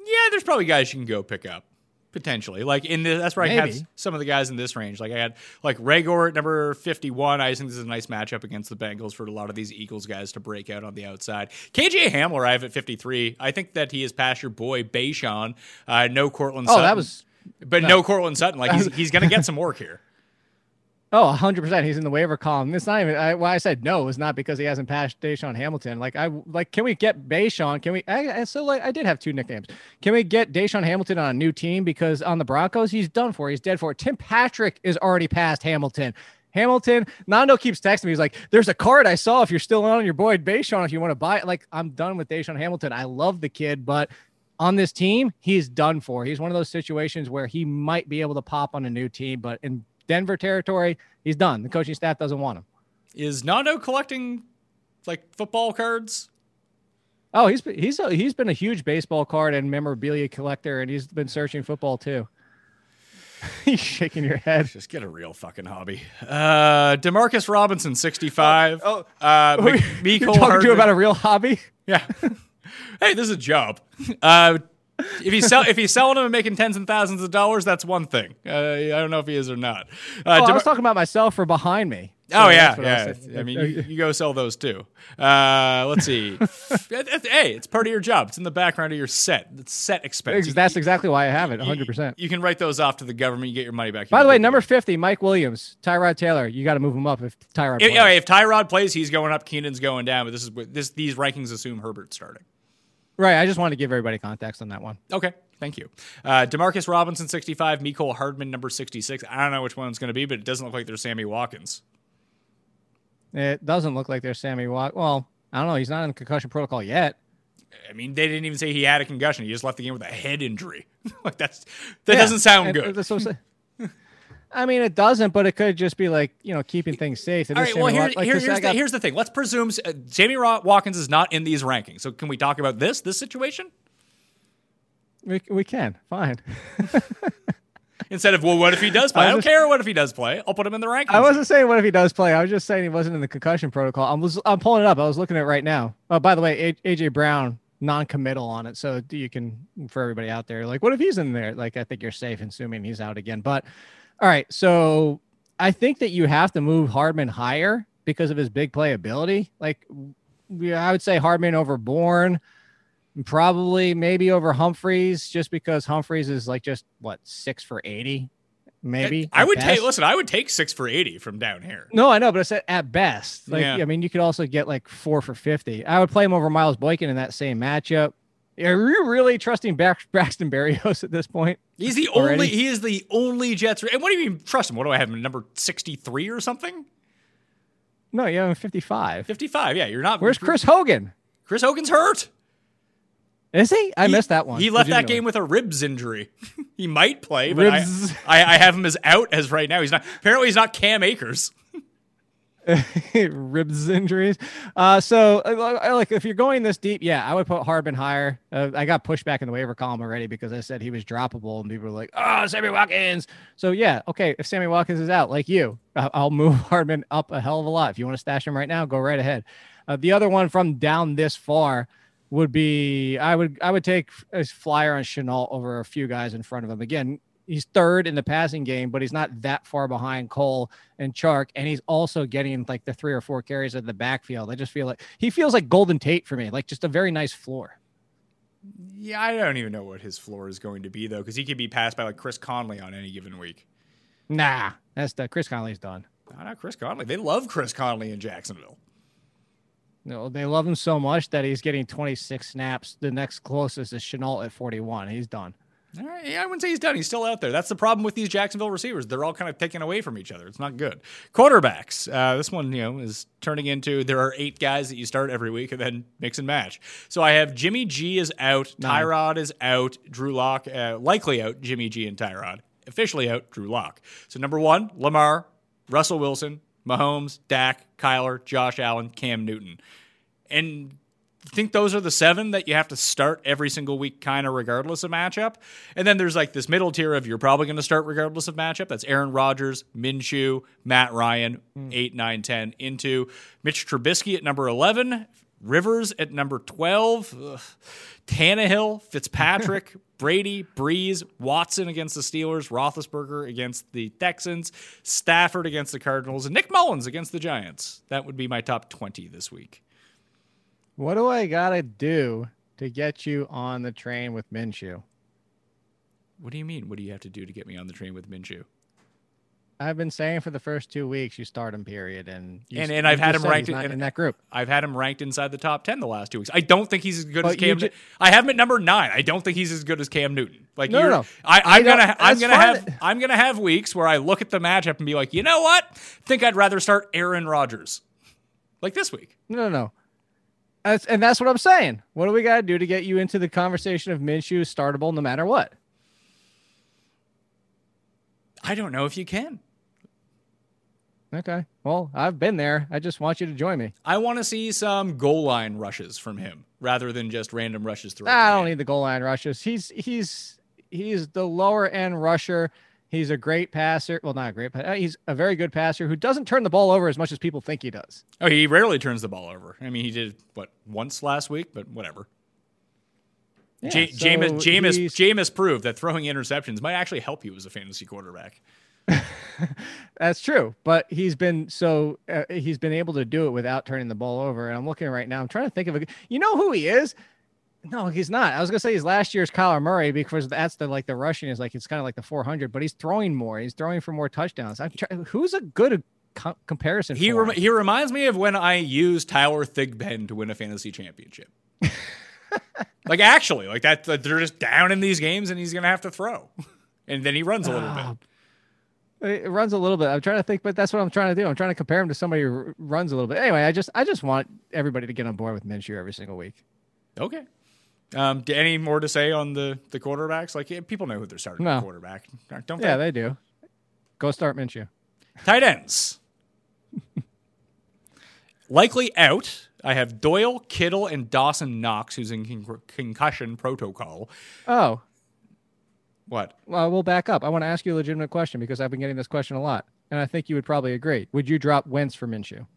Yeah, there's probably guys you can go pick up potentially. Like in this, that's where Maybe. I had some of the guys in this range. Like I had like Reagor at number 51. I think this is a nice matchup against the Bengals for a lot of these Eagles guys to break out on the outside. KJ Hamler, I have at 53. I think that he is past your boy Bayshon. Uh, no Courtland oh, Sutton. that was. But no, no Courtland Sutton. Like he's, he's going to get some work here. Oh, 100%. He's in the waiver column. It's not even I, why I said no is not because he hasn't passed DaeSean Hamilton. Like I like can we get Bayshon? Can we I, so like I did have two nicknames. Can we get DaeSean Hamilton on a new team because on the Broncos he's done for. He's dead for. Tim Patrick is already past Hamilton. Hamilton, Nando keeps texting me. He's like, "There's a card I saw. If you're still on your boy Bayshon, if you want to buy it, like I'm done with DaeSean Hamilton. I love the kid, but on this team, he's done for. He's one of those situations where he might be able to pop on a new team, but in Denver territory, he's done. The coaching staff doesn't want him. Is Nando collecting like football cards? Oh, he's he's a, he's been a huge baseball card and memorabilia collector, and he's been searching football too. he's shaking your head. Just get a real fucking hobby. Uh, Demarcus Robinson, sixty-five. Oh, oh. Uh, Mecole talking Hardman. to about a real hobby? Yeah. hey, this is a job. Uh, if he's sell, if he's selling them and making tens and thousands of dollars, that's one thing. Uh, I don't know if he is or not. Uh, Oh, I was talking about myself or behind me. So oh yeah, what I yeah. I mean, you, you go sell those too. Uh, let's see. hey, it's part of your job. It's in the background of your set. It's set expense. That's exactly why I have it, 100. percent You can write those off to the government. You get your money back. You By the way, number it. 50, Mike Williams, Tyrod Taylor. You got to move him up if Tyrod. If, plays. okay, if Tyrod plays, he's going up. Keenan's going down. But this is this. These rankings assume Herbert's starting. Right. I just wanted to give everybody context on that one. Okay, thank you. Uh, Demarcus Robinson, 65. Mecole Hardman, number 66. I don't know which one it's going to be, but it doesn't look like there's Sammy Watkins. It doesn't look like there's Sammy Watt. Well, I don't know. He's not in the concussion protocol yet. I mean, they didn't even say he had a concussion. He just left the game with a head injury. like that's that Yeah, doesn't sound and good. that's what I'm saying. I mean, it doesn't, but it could just be like you know keeping things safe. All right. Well, here, like here- here's, the, got- here's the thing. Let's presume uh, Sammy Ro- Watkins is not in these rankings. So can we talk about this this situation we, we can fine. instead of well, what if he does play? I, I don't was care what if he does play. I'll put him in the rankings. I wasn't saying what if he does play. I was just saying he wasn't in the concussion protocol. I was I'm pulling it up. I was looking at it right now. Oh, by the way, A- AJ Brown non-committal on it, so you can for everybody out there, like, what if he's in there? Like, I think you're safe, assuming he's out again. But all right, so I think that you have to move Hardman higher because of his big playability. Like, I would say Hardman over Bourne. Probably maybe over Humphries, just because Humphries is like just what six for eighty, maybe. I would take. Listen, I would take six for eighty from down here. No, I know, but I said at best. Like, Yeah. I mean, you could also get like four for 50. I would play him over Miles Boykin in that same matchup. Are you really trusting Braxton Berrios at this point? He's the Already? only. He is the only Jets. And what do you mean trust him? What do I have him number sixty three or something? No, you have him 55. Fifty five. Yeah, you're not. Where's Chris Hogan? Chris Hogan's hurt. Is he? I He- missed that one. He left that game with a ribs injury. he might play, but I, I, I have him as out as right now. He's not. Apparently, he's not Cam Akers. ribs injuries. Uh, so uh, like if you're going this deep, yeah, I would put Hardman higher. Uh, I got pushed back in the waiver column already because I said he was droppable, and people were like, "Oh, Sammy Watkins." So yeah, okay, if Sammy Watkins is out, like you, I'll move Hardman up a hell of a lot. If you want to stash him right now, go right ahead. Uh, the other one from down this far would be I would I would take a flyer on Shenault over a few guys in front of him. Again, he's third in the passing game, but he's not that far behind Cole and Chark, and he's also getting like the three or four carries at the backfield. I just feel like he feels like Golden Tate for me, like just a very nice floor. Yeah, I don't even know what his floor is going to be though, because he could be passed by like Chris Conley on any given week. Nah, that's the Chris Conley's done. No, not Chris Conley. They love Chris Conley in Jacksonville. No, they love him so much that he's getting 26 snaps. The next closest is Shenault at 41. He's done. All right, yeah, I wouldn't say he's done. He's still out there. That's the problem with these Jacksonville receivers. They're all kind of taken away from each other. It's not good. Quarterbacks. Uh, this one, you know, is turning into there are eight guys that you start every week and then mix and match. So I have Jimmy G is out, Tyrod is out, Drew Lock uh, likely out, Jimmy G and Tyrod officially out, Drew Lock. So number one, Lamar, Russell Wilson, Mahomes, Dak, Kyler, Josh Allen, Cam Newton, and think those are the seven that you have to start every single week, kind of regardless of matchup. And then there's like this middle tier of you're probably going to start regardless of matchup. That's Aaron Rodgers, Minshew, Matt Ryan, hmm. eight, nine, ten. Into Mitch Trubisky at number 11, Rivers at number 12, Ugh. Tannehill, Fitzpatrick, Brady, Brees, Watson against the Steelers, Roethlisberger against the Texans, Stafford against the Cardinals, and Nick Mullens against the Giants. That would be my top 20 this week. What do I got to do to get you on the train with Minshew? What do you mean? What do you have to do to get me on the train with Minshew? I've been saying for the first two weeks you start him, period, and you, And- and I've had him ranked in- in that group. I've had him ranked inside the top 10 the last two weeks. I don't think he's as good as But you Cam. ju- I have him at number nine. I don't think he's as good as Cam Newton. Like No, no. I, I I'm don't- gonna, I'm gonna fine. have, I'm gonna have weeks where I look at the matchup and be like, you know what? think I'd rather start Aaron Rodgers, like this week. No, no, no. That's, and that's what I'm saying. What do we got to do to get you into the conversation of Minshew startable no matter what? I don't know if you can. Okay. Well, I've been there. I just want you to join me. I want to see some goal line rushes from him rather than just random rushes throughout. I don't game. need the goal line rushes. He's he's he's the lower end rusher. He's a great passer. Well, not a great, but he's a very good passer who doesn't turn the ball over as much as people think he does. Oh, he rarely turns the ball over. I mean, he did what once last week, but whatever. Ja, so Jameis, Jameis, Jameis proved that throwing interceptions might actually help you as a fantasy quarterback. That's true, but he's been so uh, he's been able to do it without turning the ball over. And I'm looking right now. I'm trying to think of a. You know who he is? No, he's not. I was gonna say he's last year's Kyler Murray because that's the like the rushing is like it's kind of like the 400, but he's throwing more. He's throwing for more touchdowns. I'm try- who's a good co- comparison? He for rem- he reminds me of when I used Tyler Thigpen to win a fantasy championship. like actually, like that, they're just down in these games and he's gonna have to throw, and then he runs a little Ah, bit. It runs a little bit. I'm trying to think, but that's what I'm trying to do. I'm trying to compare him to somebody who r- runs a little bit. Anyway, I just I just want everybody to get on board with Minshew every single week. Okay. Um, any more to say on the the quarterbacks? Like yeah, people know who they're starting No. quarterback, don't they? Yeah, they? they do. Go start Minshew. Tight ends. Likely out. I have Doyle, Kittle, and Dawson Knox, who's in con- concussion protocol. Oh, What? well, we'll back up. I want to ask you a legitimate question because I've been getting this question a lot, and I think you would probably agree. Would you drop Wentz for Minshew?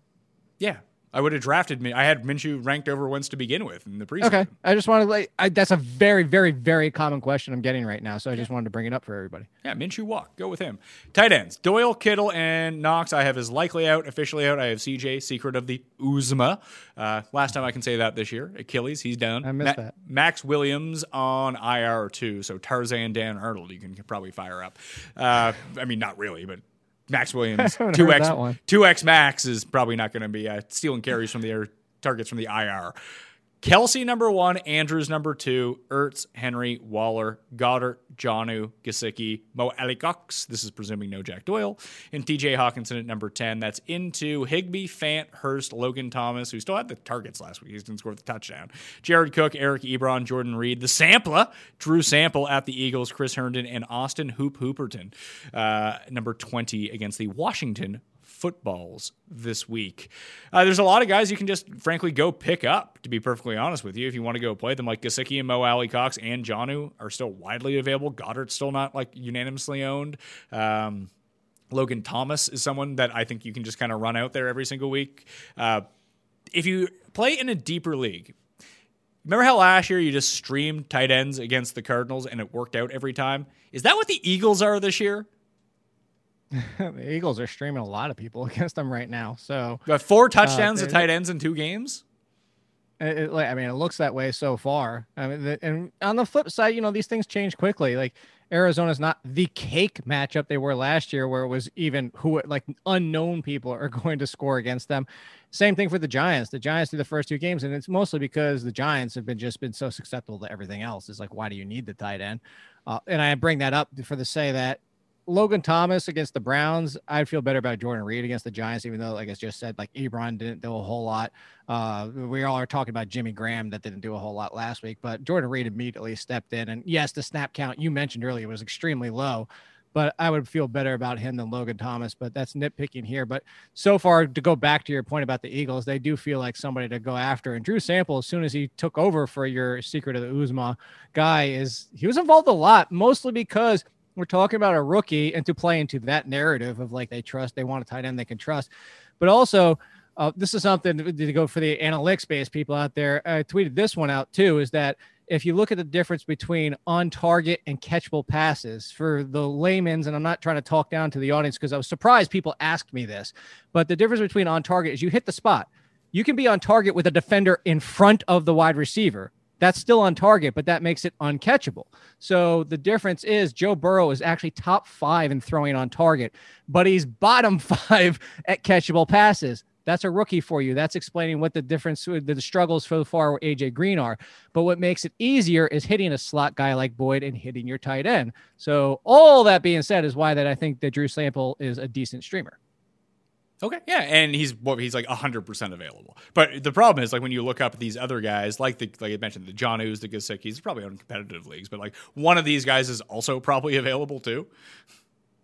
Yeah, I would have drafted me. I had Minshew ranked over Wentz to begin with in the preseason. Okay, I just want to like I, that's a very, very, very common question I'm getting right now, so I just wanted to bring it up for everybody. Yeah, Minshew walk. Go with him. Tight ends. Doyle, Kittle, and Knox. I have as likely out, officially out. I have CJ, secret of the Uzomah. Uh, last time I can say that this year. Achilles, he's down. I missed that. Maxx Williams on IR too. So Tarzan Dan Arnold, you can probably fire up. Uh, I mean, not really, but Maxx Williams, two X, two X Maxx is probably not going to be uh, stealing carries from the air, targets from the IR. Kelce number one, Andrews number two, Ertz, Henry, Waller, Goedert, Jonnu, Gesicki, Mo Cox. This is presuming no Jack Doyle, and TJ Hockenson at number 10. That's into Higbee, Fant, Hurst, Logan Thomas, who still had the targets last week. He didn't score the touchdown. Jared Cook, Eric Ebron, Jordan Reed, the Sampler, Drew Sample at the Eagles, Chris Herndon, and Austin Hoop Hooperton, uh, number 20 against the Washington footballs this week. Uh, there's a lot of guys you can just frankly go pick up, to be perfectly honest with you, if you want to go play them. Like Gesicki and Mo Alie-Cox and Jonnu are still widely available. Goedert's still not like unanimously owned. Um, Logan Thomas is someone that I think you can just kind of run out there every single week. Uh, if you play in a deeper league, remember how last year you just streamed tight ends against the Cardinals and it worked out every time? Is that what the Eagles are this year? the Eagles are streaming a lot of people against them right now, so Got four touchdowns to tight ends in two games? It, it- I mean, it looks that way so far. I mean, the, and on the flip side, you know, these things change quickly. Like Arizona's not the cake matchup they were last year, where it was even who like unknown people are going to score against them. Same thing for the Giants. The Giants do the first two games, and it's mostly because the Giants have been just been so susceptible to everything else. It's like, why do you need the tight end? Uh, and I bring that up for the say that Logan Thomas against the Browns, I'd feel better about Jordan Reed against the Giants, even though, like I just said, like Ebron didn't do a whole lot. Uh, we all are talking about Jimmy Graham that didn't do a whole lot last week, but Jordan Reed immediately stepped in. And yes, the snap count you mentioned earlier was extremely low, but I would feel better about him than Logan Thomas. But that's nitpicking here. But so far, to go back to your point about the Eagles, they do feel like somebody to go after. And Drew Sample, as soon as he took over for your secret of the Uzomah guy, is he was involved a lot, mostly because we're talking about a rookie and to play into that narrative of like they trust, they want a tight end they can trust. But also, uh, this is something to go for the analytics based people out there. I tweeted this one out too is that if you look at the difference between on target and catchable passes for the layman's, and I'm not trying to talk down to the audience because I was surprised people asked me this, but the difference between on target is you hit the spot. You can be on target with a defender in front of the wide receiver. That's still on target, but that makes it uncatchable. So the difference is Joe Burrow is actually top five in throwing on target, but he's bottom five at catchable passes. That's a rookie for you. That's explaining what the difference, the struggles so far AJ Green are. But what makes it easier is hitting a slot guy like Boyd and hitting your tight end. So all that being said is why that I think that Drew Sample is a decent streamer. Okay, yeah, and he's what he's like hundred percent available. But the problem is like when you look up these other guys, like the like I mentioned, the John Ooze, the Gesicki's, probably on competitive leagues, but like one of these guys is also probably available too.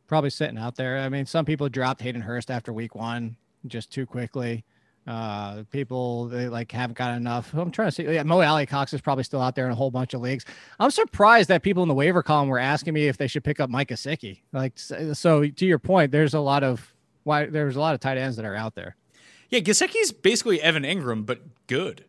Probably sitting out there. I mean, some people dropped Hayden Hurst after week one just too quickly. Uh, people they like haven't got enough. I'm trying to see. Yeah, Mo Alie-Cox is probably still out there in a whole bunch of leagues. I'm surprised that people in the waiver column were asking me if they should pick up Mike Gesicki. Like, so to your point, there's a lot of why there's a lot of tight ends that are out there. Yeah, Gesicki's basically Evan Engram, but good.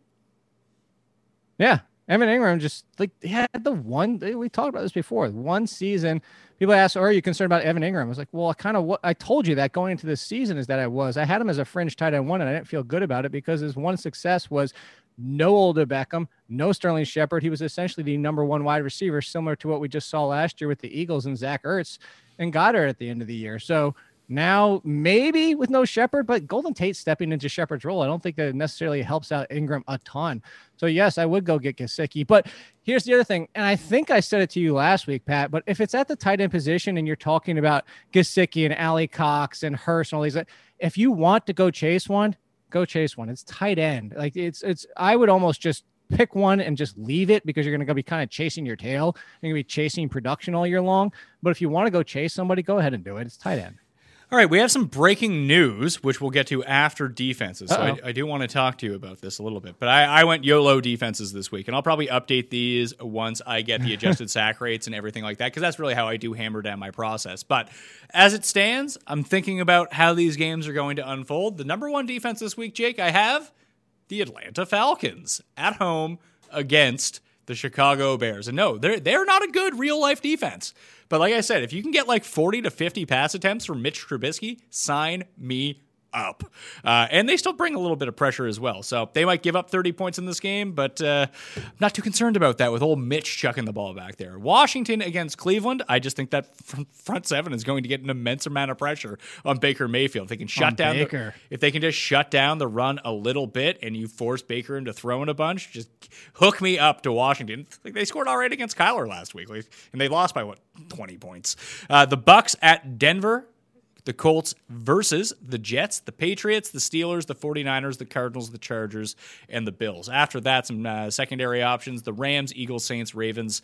Yeah, Evan Engram just like he had the one we talked about this before. One season, people ask, oh, "Are you concerned about Evan Engram?" I was like, "Well, I kind of what I told you that going into this season is that I was. I had him as a fringe tight end one, and I didn't feel good about it because his one success was no Odell Beckham, no Sterling Shepard. He was essentially the number one wide receiver, similar to what we just saw last year with the Eagles and Zach Ertz and Goedert at the end of the year. So." Now, maybe with no Shepard, but Golden Tate stepping into Shepard's role, I don't think that necessarily helps out Engram a ton. So, yes, I would go get Gesicki. But here's the other thing, and I think I said it to you last week, Pat. But if it's at the tight end position and you're talking about Gesicki and Alie-Cox and Hurst and all these, if you want to go chase one, go chase one. It's tight end. Like it's it's. I would almost just pick one and just leave it because you're going to be kind of chasing your tail. You're going to be chasing production all year long. But if you want to go chase somebody, go ahead and do it. It's tight end. All right, we have some breaking news, which we'll get to after defenses. So I, I, do want to talk to you about this a little bit. But I, I, went YOLO defenses this week, and I'll probably update these once I get the adjusted sack rates and everything like that, because that's really how I do hammer down my process. But as it stands, I'm thinking about how these games are going to unfold. The number one defense this week, Jake, I have the Atlanta Falcons at home against the Chicago Bears. And no, they're they're not a good real life defense. But like I said, if you can get like 40 to 50 pass attempts from Mitch Trubisky, sign me up. Uh, and they still bring a little bit of pressure as well. So they might give up 30 points in this game, but uh, I'm not too concerned about that with old Mitch chucking the ball back there. Washington against Cleveland, I just think that front seven is going to get an immense amount of pressure on Baker Mayfield. If they can shut on down Baker. The, if they can just shut down the run a little bit and you force Baker into throwing a bunch, just hook me up to Washington. Like they scored all right against Kyler last week, and they lost by what 20 points. Uh, the Bucks at Denver the Colts versus the Jets, the Patriots, the Steelers, the 49ers, the Cardinals, the Chargers, and the Bills. After that, some uh, secondary options the Rams, Eagles, Saints, Ravens,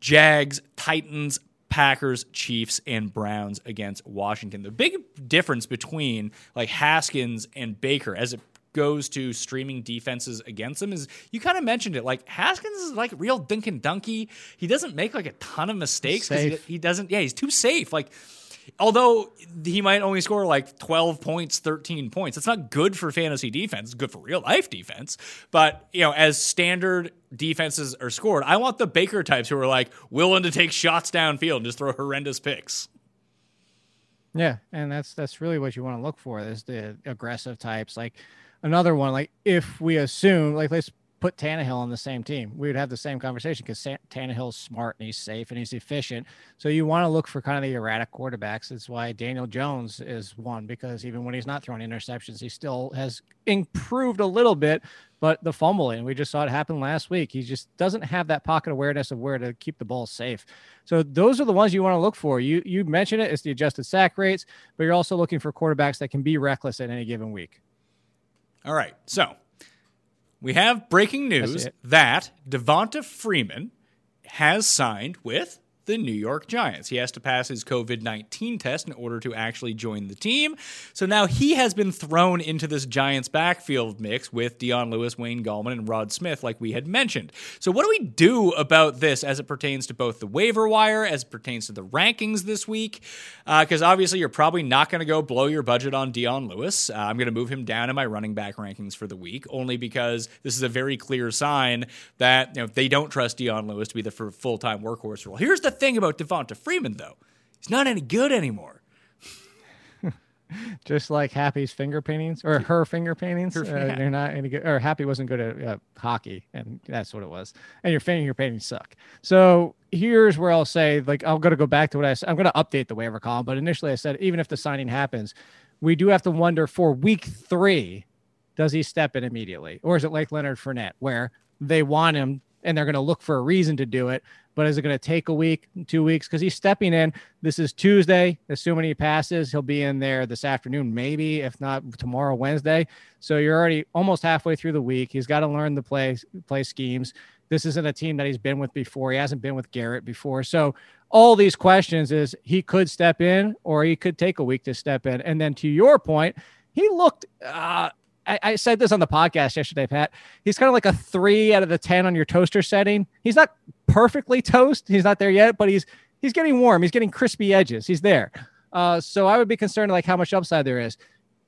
Jags, Titans, Packers, Chiefs, and Browns against Washington. The big difference between like Haskins and Baker as it goes to streaming defenses against them is you kind of mentioned it like Haskins is like real dink and dunky. He doesn't make like a ton of mistakes because he, he doesn't. Yeah, he's too safe. Like although he might only score like 12 points, 13 points. It's not good for fantasy defense. It's good for real life defense. But, you know, as standard defenses are scored, I want the Baker types who are like willing to take shots downfield and just throw horrendous picks. Yeah, and that's that's really what you want to look for is the aggressive types. Like another one, like if we assume, like let's put Tannehill on the same team, we would have the same conversation because Tannehill's smart and he's safe and he's efficient. So you want to look for kind of the erratic quarterbacks. That's why Daniel Jones is one because even when he's not throwing interceptions, he still has improved a little bit. But the fumbling, we just saw it happen last week. He just doesn't have that pocket awareness of where to keep the ball safe. So those are the ones you want to look for. You you mentioned it, it's the adjusted sack rates, but you're also looking for quarterbacks that can be reckless at any given week. All right. So we have breaking news that Devonta Freeman has signed with the New York Giants. He has to pass his COVID 19 test in order to actually join the team. So now he has been thrown into this Giants backfield mix with Dion Lewis, Wayne Gallman, and Rod Smith, like we had mentioned. So, what do we do about this as it pertains to both the waiver wire, as it pertains to the rankings this week? Because uh, obviously, you're probably not going to go blow your budget on Dion Lewis. Uh, I'm going to move him down in my running back rankings for the week, only because this is a very clear sign that you know they don't trust Dion Lewis to be the full time workhorse role. Here's the thing about Devonta Freeman, though. He's not any good anymore. Just like Happy's finger paintings or her finger paintings, her, uh, they're not any good. Or Happy wasn't good at uh, hockey, and that's what it was. And your finger paintings suck. So here's where I'll say, like, I'm going to go back to what I said. I'm going to update the waiver column, but initially I said even if the signing happens, we do have to wonder for week three, does he step in immediately, or is it like Leonard Fournette, where they want him and they're going to look for a reason to do it. But is it going to take a week, two weeks? Because he's stepping in. This is Tuesday. Assuming he passes, he'll be in there this afternoon, maybe, if not tomorrow, Wednesday. So you're already almost halfway through the week. He's got to learn the play play schemes. This isn't a team that he's been with before. He hasn't been with Garrett before. So all these questions is he could step in or he could take a week to step in. And then to your point, he looked uh, I, I, said this on the podcast yesterday, Pat. He's kind of like a three out of the ten on your toaster setting. He's not perfectly toast. He's not there yet, but he's he's getting warm. He's getting crispy edges. He's there. Uh, so I would be concerned like how much upside there is.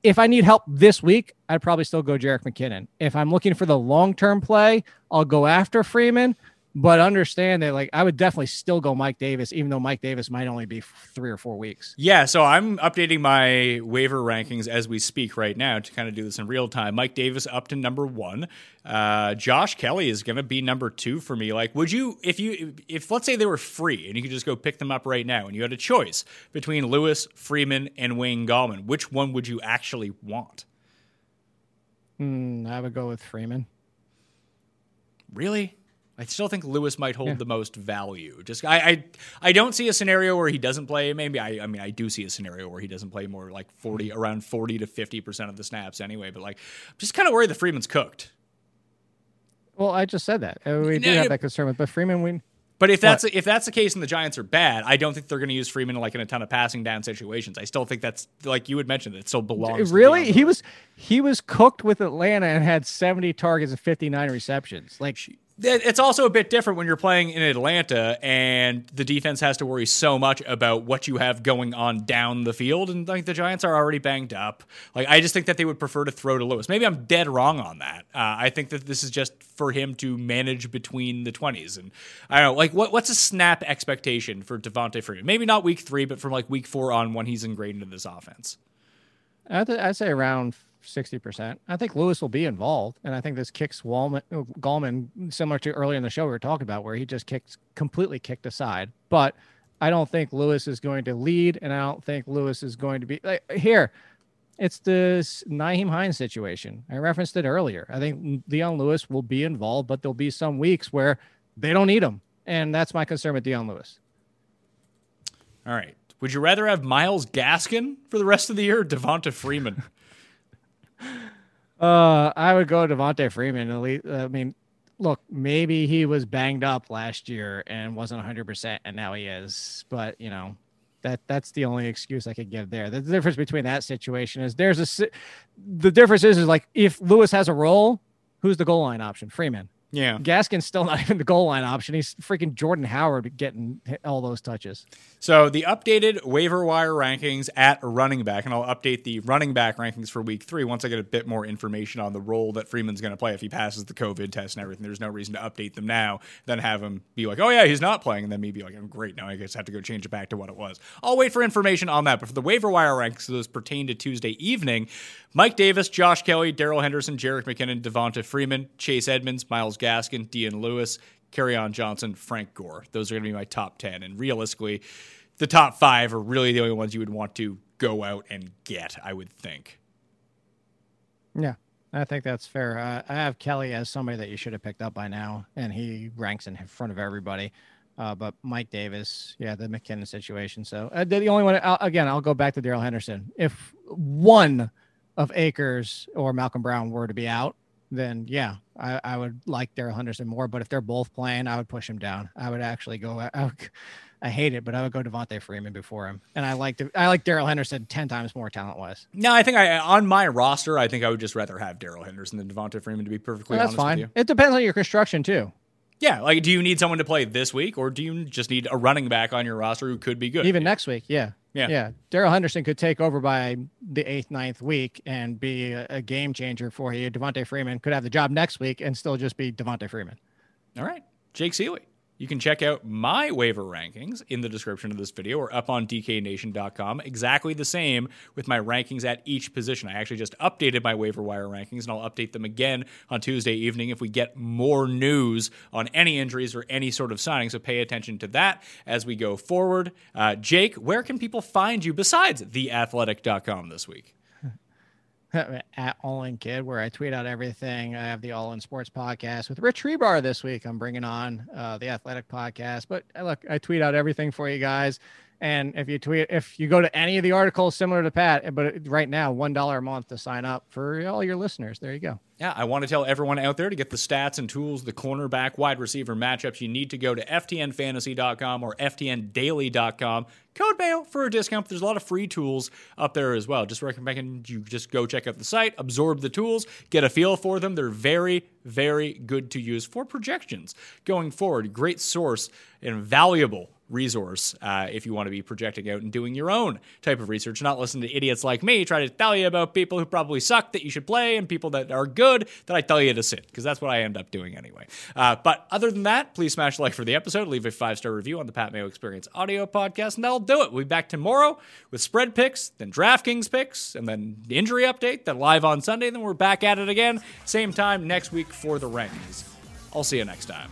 if I need help this week, I'd probably still go Jerick McKinnon. If I'm looking for the long term play, I'll go after Freeman. But understand that, like, I would definitely still go Mike Davis, even though Mike Davis might only be three or four weeks. Yeah, so I'm updating my waiver rankings as we speak right now to kind of do this in real time. Mike Davis up to number one. Uh, Josh Kelley is going to be number two for me. Like, would you, if you, if let's say they were free and you could just go pick them up right now and you had a choice between Lewis, Freeman, and Wayne Gallman, which one would you actually want? Mm, I would go with Freeman. Really? I still think Lewis might hold yeah. the most value. Just I, I I don't see a scenario where he doesn't play. Maybe I I mean I do see a scenario where he doesn't play more like forty around forty to fifty percent of the snaps anyway. But like I'm just kind of worried the Freeman's cooked. Well, I just said that uh, we do have that concern with, but Freeman we. But if that's what? if that's the case and the Giants are bad, I don't think they're going to use Freeman like in a ton of passing down situations. I still think that's like you had mentioned it still belongs. Really, he was he was cooked with Atlanta and had seventy targets and fifty nine receptions. Like it's also a bit different when you're playing in Atlanta and the defense has to worry so much about what you have going on down the field. And like the Giants are already banged up. Like I just think that they would prefer to throw to Lewis. Maybe I'm dead wrong on that. Uh, I think that this is just for him to manage between the 20s. And I don't know, like what what's a snap expectation for Devonta Freeman? Maybe not week three, but from like week four on when he's ingrained into this offense. I'd, I'd say around 60%. I think Lewis will be involved. And I think this kicks Wallman, uh, Gallman, similar to earlier in the show we were talking about, where he just kicked, completely kicked aside. But I don't think Lewis is going to lead. And I don't think Lewis is going to be like here. It's this Nyheim Hines situation. I referenced it earlier. I think Dion Lewis will be involved, but there'll be some weeks where they don't need him. And that's my concern with Dion Lewis. All right. Would you rather have Myles Gaskin for the rest of the year or Devonta Freeman? Uh, I would go Devonta Freeman. At least, I mean, look, maybe he was banged up last year and wasn't 100%, and now he is. But, you know, that that's the only excuse I could give there. The difference between that situation is there's a the difference is is like if Lewis has a role, who's the goal line option? Freeman. Yeah. Gaskin's still not even the goal line option. He's freaking Jordan Howard getting all those touches. So the updated waiver wire rankings at running back, and I'll update the running back rankings for week three once I get a bit more information on the role that Freeman's going to play if he passes the COVID test and everything. There's no reason to update them now, then have him be like, oh, yeah, he's not playing. And then me be like, oh, great. Now I guess I have to go change it back to what it was. I'll wait for information on that. But for the waiver wire rankings, those pertain to Tuesday evening. Mike Davis, Josh Kelley, Darrell Henderson, Jerick McKinnon, Devonta Freeman, Chase Edmonds, Myles Gaskin, Dion Lewis, on Johnson, Frank Gore. Those are going to be my top 10. And realistically, the top five are really the only ones you would want to go out and get, I would think. Yeah, I think that's fair. Uh, I have Kelley as somebody that you should have picked up by now, and he ranks in front of everybody. Uh, but Mike Davis, yeah, the McKinnon situation. So uh, the only one, I'll, again, I'll go back to Darrell Henderson. If one of Akers or Malcolm Brown were to be out, then yeah, I, I would like Darrell Henderson more. But if they're both playing, I would push him down. I would actually go. I, would, I hate it, but I would go Devonta Freeman before him. And I like I like Darrell Henderson ten times more talent wise. No, I think I on my roster, I think I would just rather have Darrell Henderson than Devonta Freeman. To be perfectly well, that's fine. It depends on your construction too. Yeah, like do you need someone to play this week, or do you just need a running back on your roster who could be good? Even next week, yeah. Yeah. Yeah. Darrell Henderson could take over by the eighth, ninth week and be a, a game changer for you. Devonta Freeman could have the job next week and still just be Devonta Freeman. All right. Jake Ciely. You can check out my waiver rankings in the description of this video or up on dknation.com. Exactly the same with my rankings at each position. I actually just updated my waiver wire rankings and I'll update them again on Tuesday evening if we get more news on any injuries or any sort of signing. So pay attention to that as we go forward. Uh, Jake, where can people find you besides theathletic.com this week? at All In Kid, where I tweet out everything. I have the All In Sports podcast with Rich Rebar this week. I'm bringing on uh, the Athletic podcast, but uh, look, I tweet out everything for you guys. And if you tweet, if you go to any of the articles similar to Pat, but right now, one dollar a month to sign up for all your listeners. There you go. Yeah, I want to tell everyone out there to get the stats and tools, the cornerback, wide receiver matchups. You need to go to ftnfantasy.com or ftndaily.com. Code Mayo for a discount. There's a lot of free tools up there as well. Just recommend you just go check out the site, absorb the tools, get a feel for them. They're very, very good to use for projections going forward. Great source and valuable resource uh, if you want to be projecting out and doing your own type of research, not listen to idiots like me try to tell you about people who probably suck that you should play and people that are good that I tell you to sit, because that's what I end up doing anyway. Uh, but other than that, please smash like for the episode, leave a five star review on the Pat Mayo Experience audio podcast, and that'll do it. We'll be back tomorrow with spread picks, then DraftKings picks, and then the injury update, then live on Sunday, then we're back at it again, same time next week for the rankings. I'll see you next time.